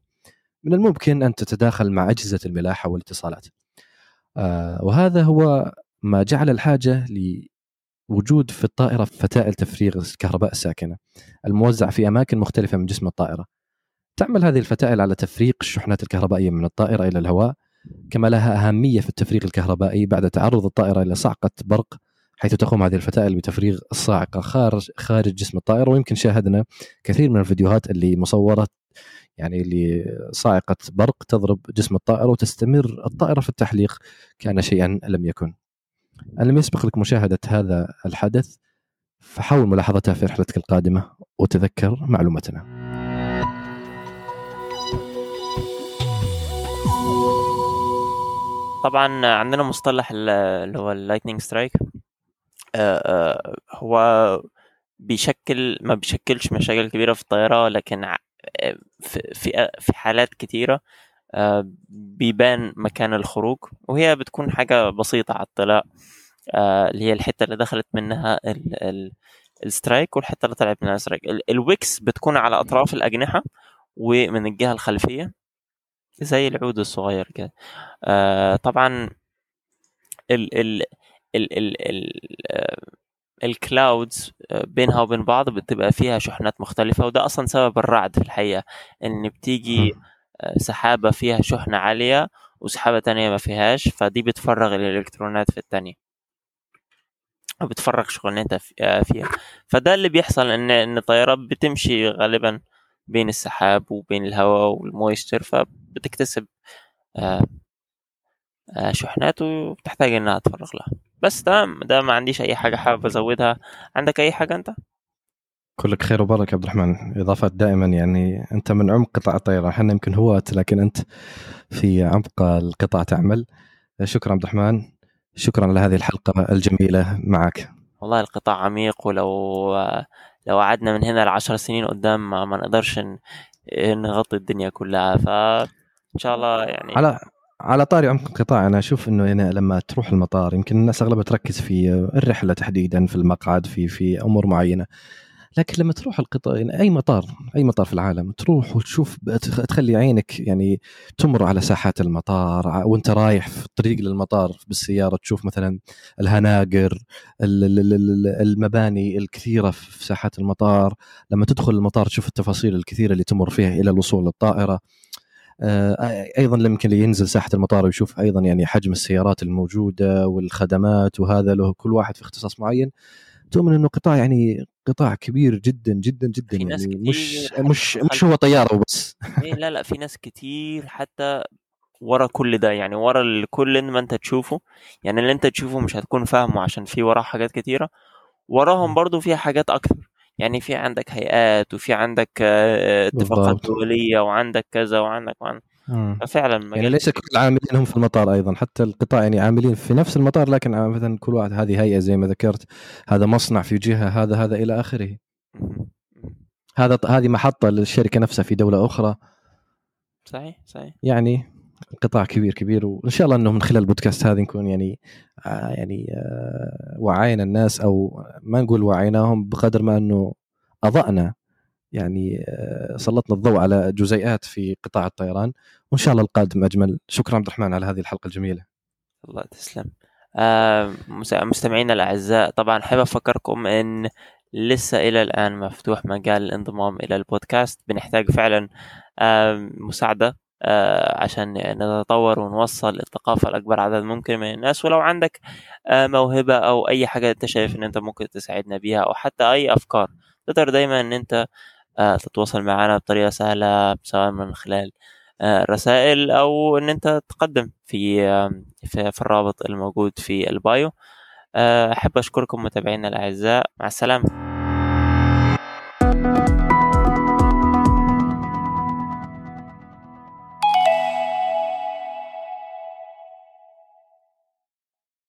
من الممكن أن تتداخل مع أجهزة الملاحة والاتصالات. آه وهذا هو ما جعل الحاجة لوجود في الطائرة فتائل تفريغ الكهرباء الساكنة الموزعة في أماكن مختلفة من جسم الطائرة. تعمل هذه الفتائل على تفريق الشحنات الكهربائية من الطائرة إلى الهواء كما لها أهمية في التفريغ الكهربائي بعد تعرض الطائرة إلى صعقة برق حيث تقوم هذه الفتائل بتفريغ الصاعقه خارج خارج جسم الطائره ويمكن شاهدنا كثير من الفيديوهات اللي مصورة يعني اللي صاعقة برق تضرب جسم الطائره وتستمر الطائره في التحليق كان شيئا لم يكن. ان لم يسبق لك مشاهدة هذا الحدث فحاول ملاحظتها في رحلتك القادمة وتذكر معلومتنا. طبعا عندنا مصطلح اللي هو ال lightning strike هو بيشكل ما بيشكلش مشاكل كبيرة في الطيارة لكن آه، في في حالات كتيرة بيبان مكان الخروج وهي بتكون حاجة بسيطة على الطلاء اللي هي الحتة اللي دخلت منها ال strike والحتة اللي طلعت منها ال strike. ال wicks بتكون على أطراف الأجنحة ومن الجهة الخلفية زي العود الصغير كده. طبعا ال ال ال ال ال الكلاودز آه، بينها وبين بعض بتبقى فيها شحنات مختلفة وده أصلا سبب الرعد في الحقيقة إن بتيجي آه، سحابة فيها شحنة عالية وسحابة تانية ما فيهاش فدي بتفرغ الإلكترونات في التانية. وبتفرغ شغلانتها آه، فيها. فده اللي بيحصل إن إن الطيارات بتمشي غالبا بين السحاب وبين الهواء والمويستر فبتكتسب شحنات وبتحتاج إنها تفرغ لها. بس تمام ده ما عنديش أي حاجة حابب أزودها. عندك أي حاجة أنت؟ كلك خير وبركة عبد الرحمن. اضافات دائما يعني أنت من عمق قطاع الطيران. إحنا يمكن هواة لكن أنت في عمق القطاع تعمل. شكرا عبد الرحمن. شكرا على هذه الحلقة الجميلة معك. والله القطاع عميق ولو لو قعدنا من هنا لعشر سنين قدام ما, ما نقدرش نغطي الدنيا كلها. فإن شاء الله يعني على على طاري عمق القطاع أنا أشوف إنه يعني لما تروح المطار يمكن الناس أغلبها تركز في الرحلة تحديدا في المقعد في في أمور معينة. لكن لما تروح القطار يعني أي مطار أي مطار في العالم تروح وتشوف تخلي عينك يعني تمر على ساحات المطار وأنت رايح في الطريق للمطار بالسيارة تشوف مثلا الهناجر المباني الكثيرة في ساحات المطار. لما تدخل المطار تشوف التفاصيل الكثيرة اللي تمر فيها إلى الوصول للطائرة. آه، أيضا يمكن ينزل ساحة المطار ويشوف أيضا يعني حجم السيارات الموجودة والخدمات وهذا له كل واحد في اختصاص معين. تؤمن إنه قطاع يعني قطاع كبير جدا جدا جدا في ناس يعني مش مش مش هو طيارة وبس. إيه لا لا في ناس كتير حتى ورا كل ده يعني ورا كل ما أنت تشوفه. يعني اللي أنت تشوفه مش هتكون فاهمه عشان في وراه حاجات كتيرة. وراهم برضو فيها حاجات أكتر. يعني في عندك هيئات وفي عندك آه، اتفاقات. دولية وعندك كذا وعندك وعندك مم. ففعلا يعني ليس كل العاملين هم في المطار أيضا حتى القطاع يعني عاملين في نفس المطار لكن مثلا كل واحد هذه هيئة زي ما ذكرت هذا مصنع في جهة هذا هذا إلى آخره. هذا هذه محطة للشركة نفسها في دولة أخرى صحيح صحيح يعني قطاع كبير كبير وإن شاء الله إنه من خلال البودكاست هذا نكون يعني آه يعني آه وعينا الناس أو ما نقول وعيناهم بقدر ما إنه أضأنا. يعني آه سلطنا الضوء على جزيئات في قطاع الطيران. وإن شاء الله القادم أجمل. شكرا عبد الرحمن على هذه الحلقة الجميلة. الله تسلم. مس- مستمعينا الأعزاء طبعا حابب أفكركم أن لسه إلى الآن مفتوح مجال الانضمام إلى البودكاست. بنحتاج فعلا مساعدة. عشان نتطور ونوصل الثقافة لأكبر عدد ممكن من الناس. ولو عندك آه، موهبة أو أي حاجة أنت شايف أن أنت ممكن تساعدنا بيها أو حتى أي أفكار تقدر دايما أن أنت آه، تتواصل معنا بطريقة سهلة سواء من خلال آه، الرسائل أو أن أنت تقدم في آه، في, الرابط الموجود في البايو. آه، أحب أشكركم متابعينا الأعزاء. مع السلامة.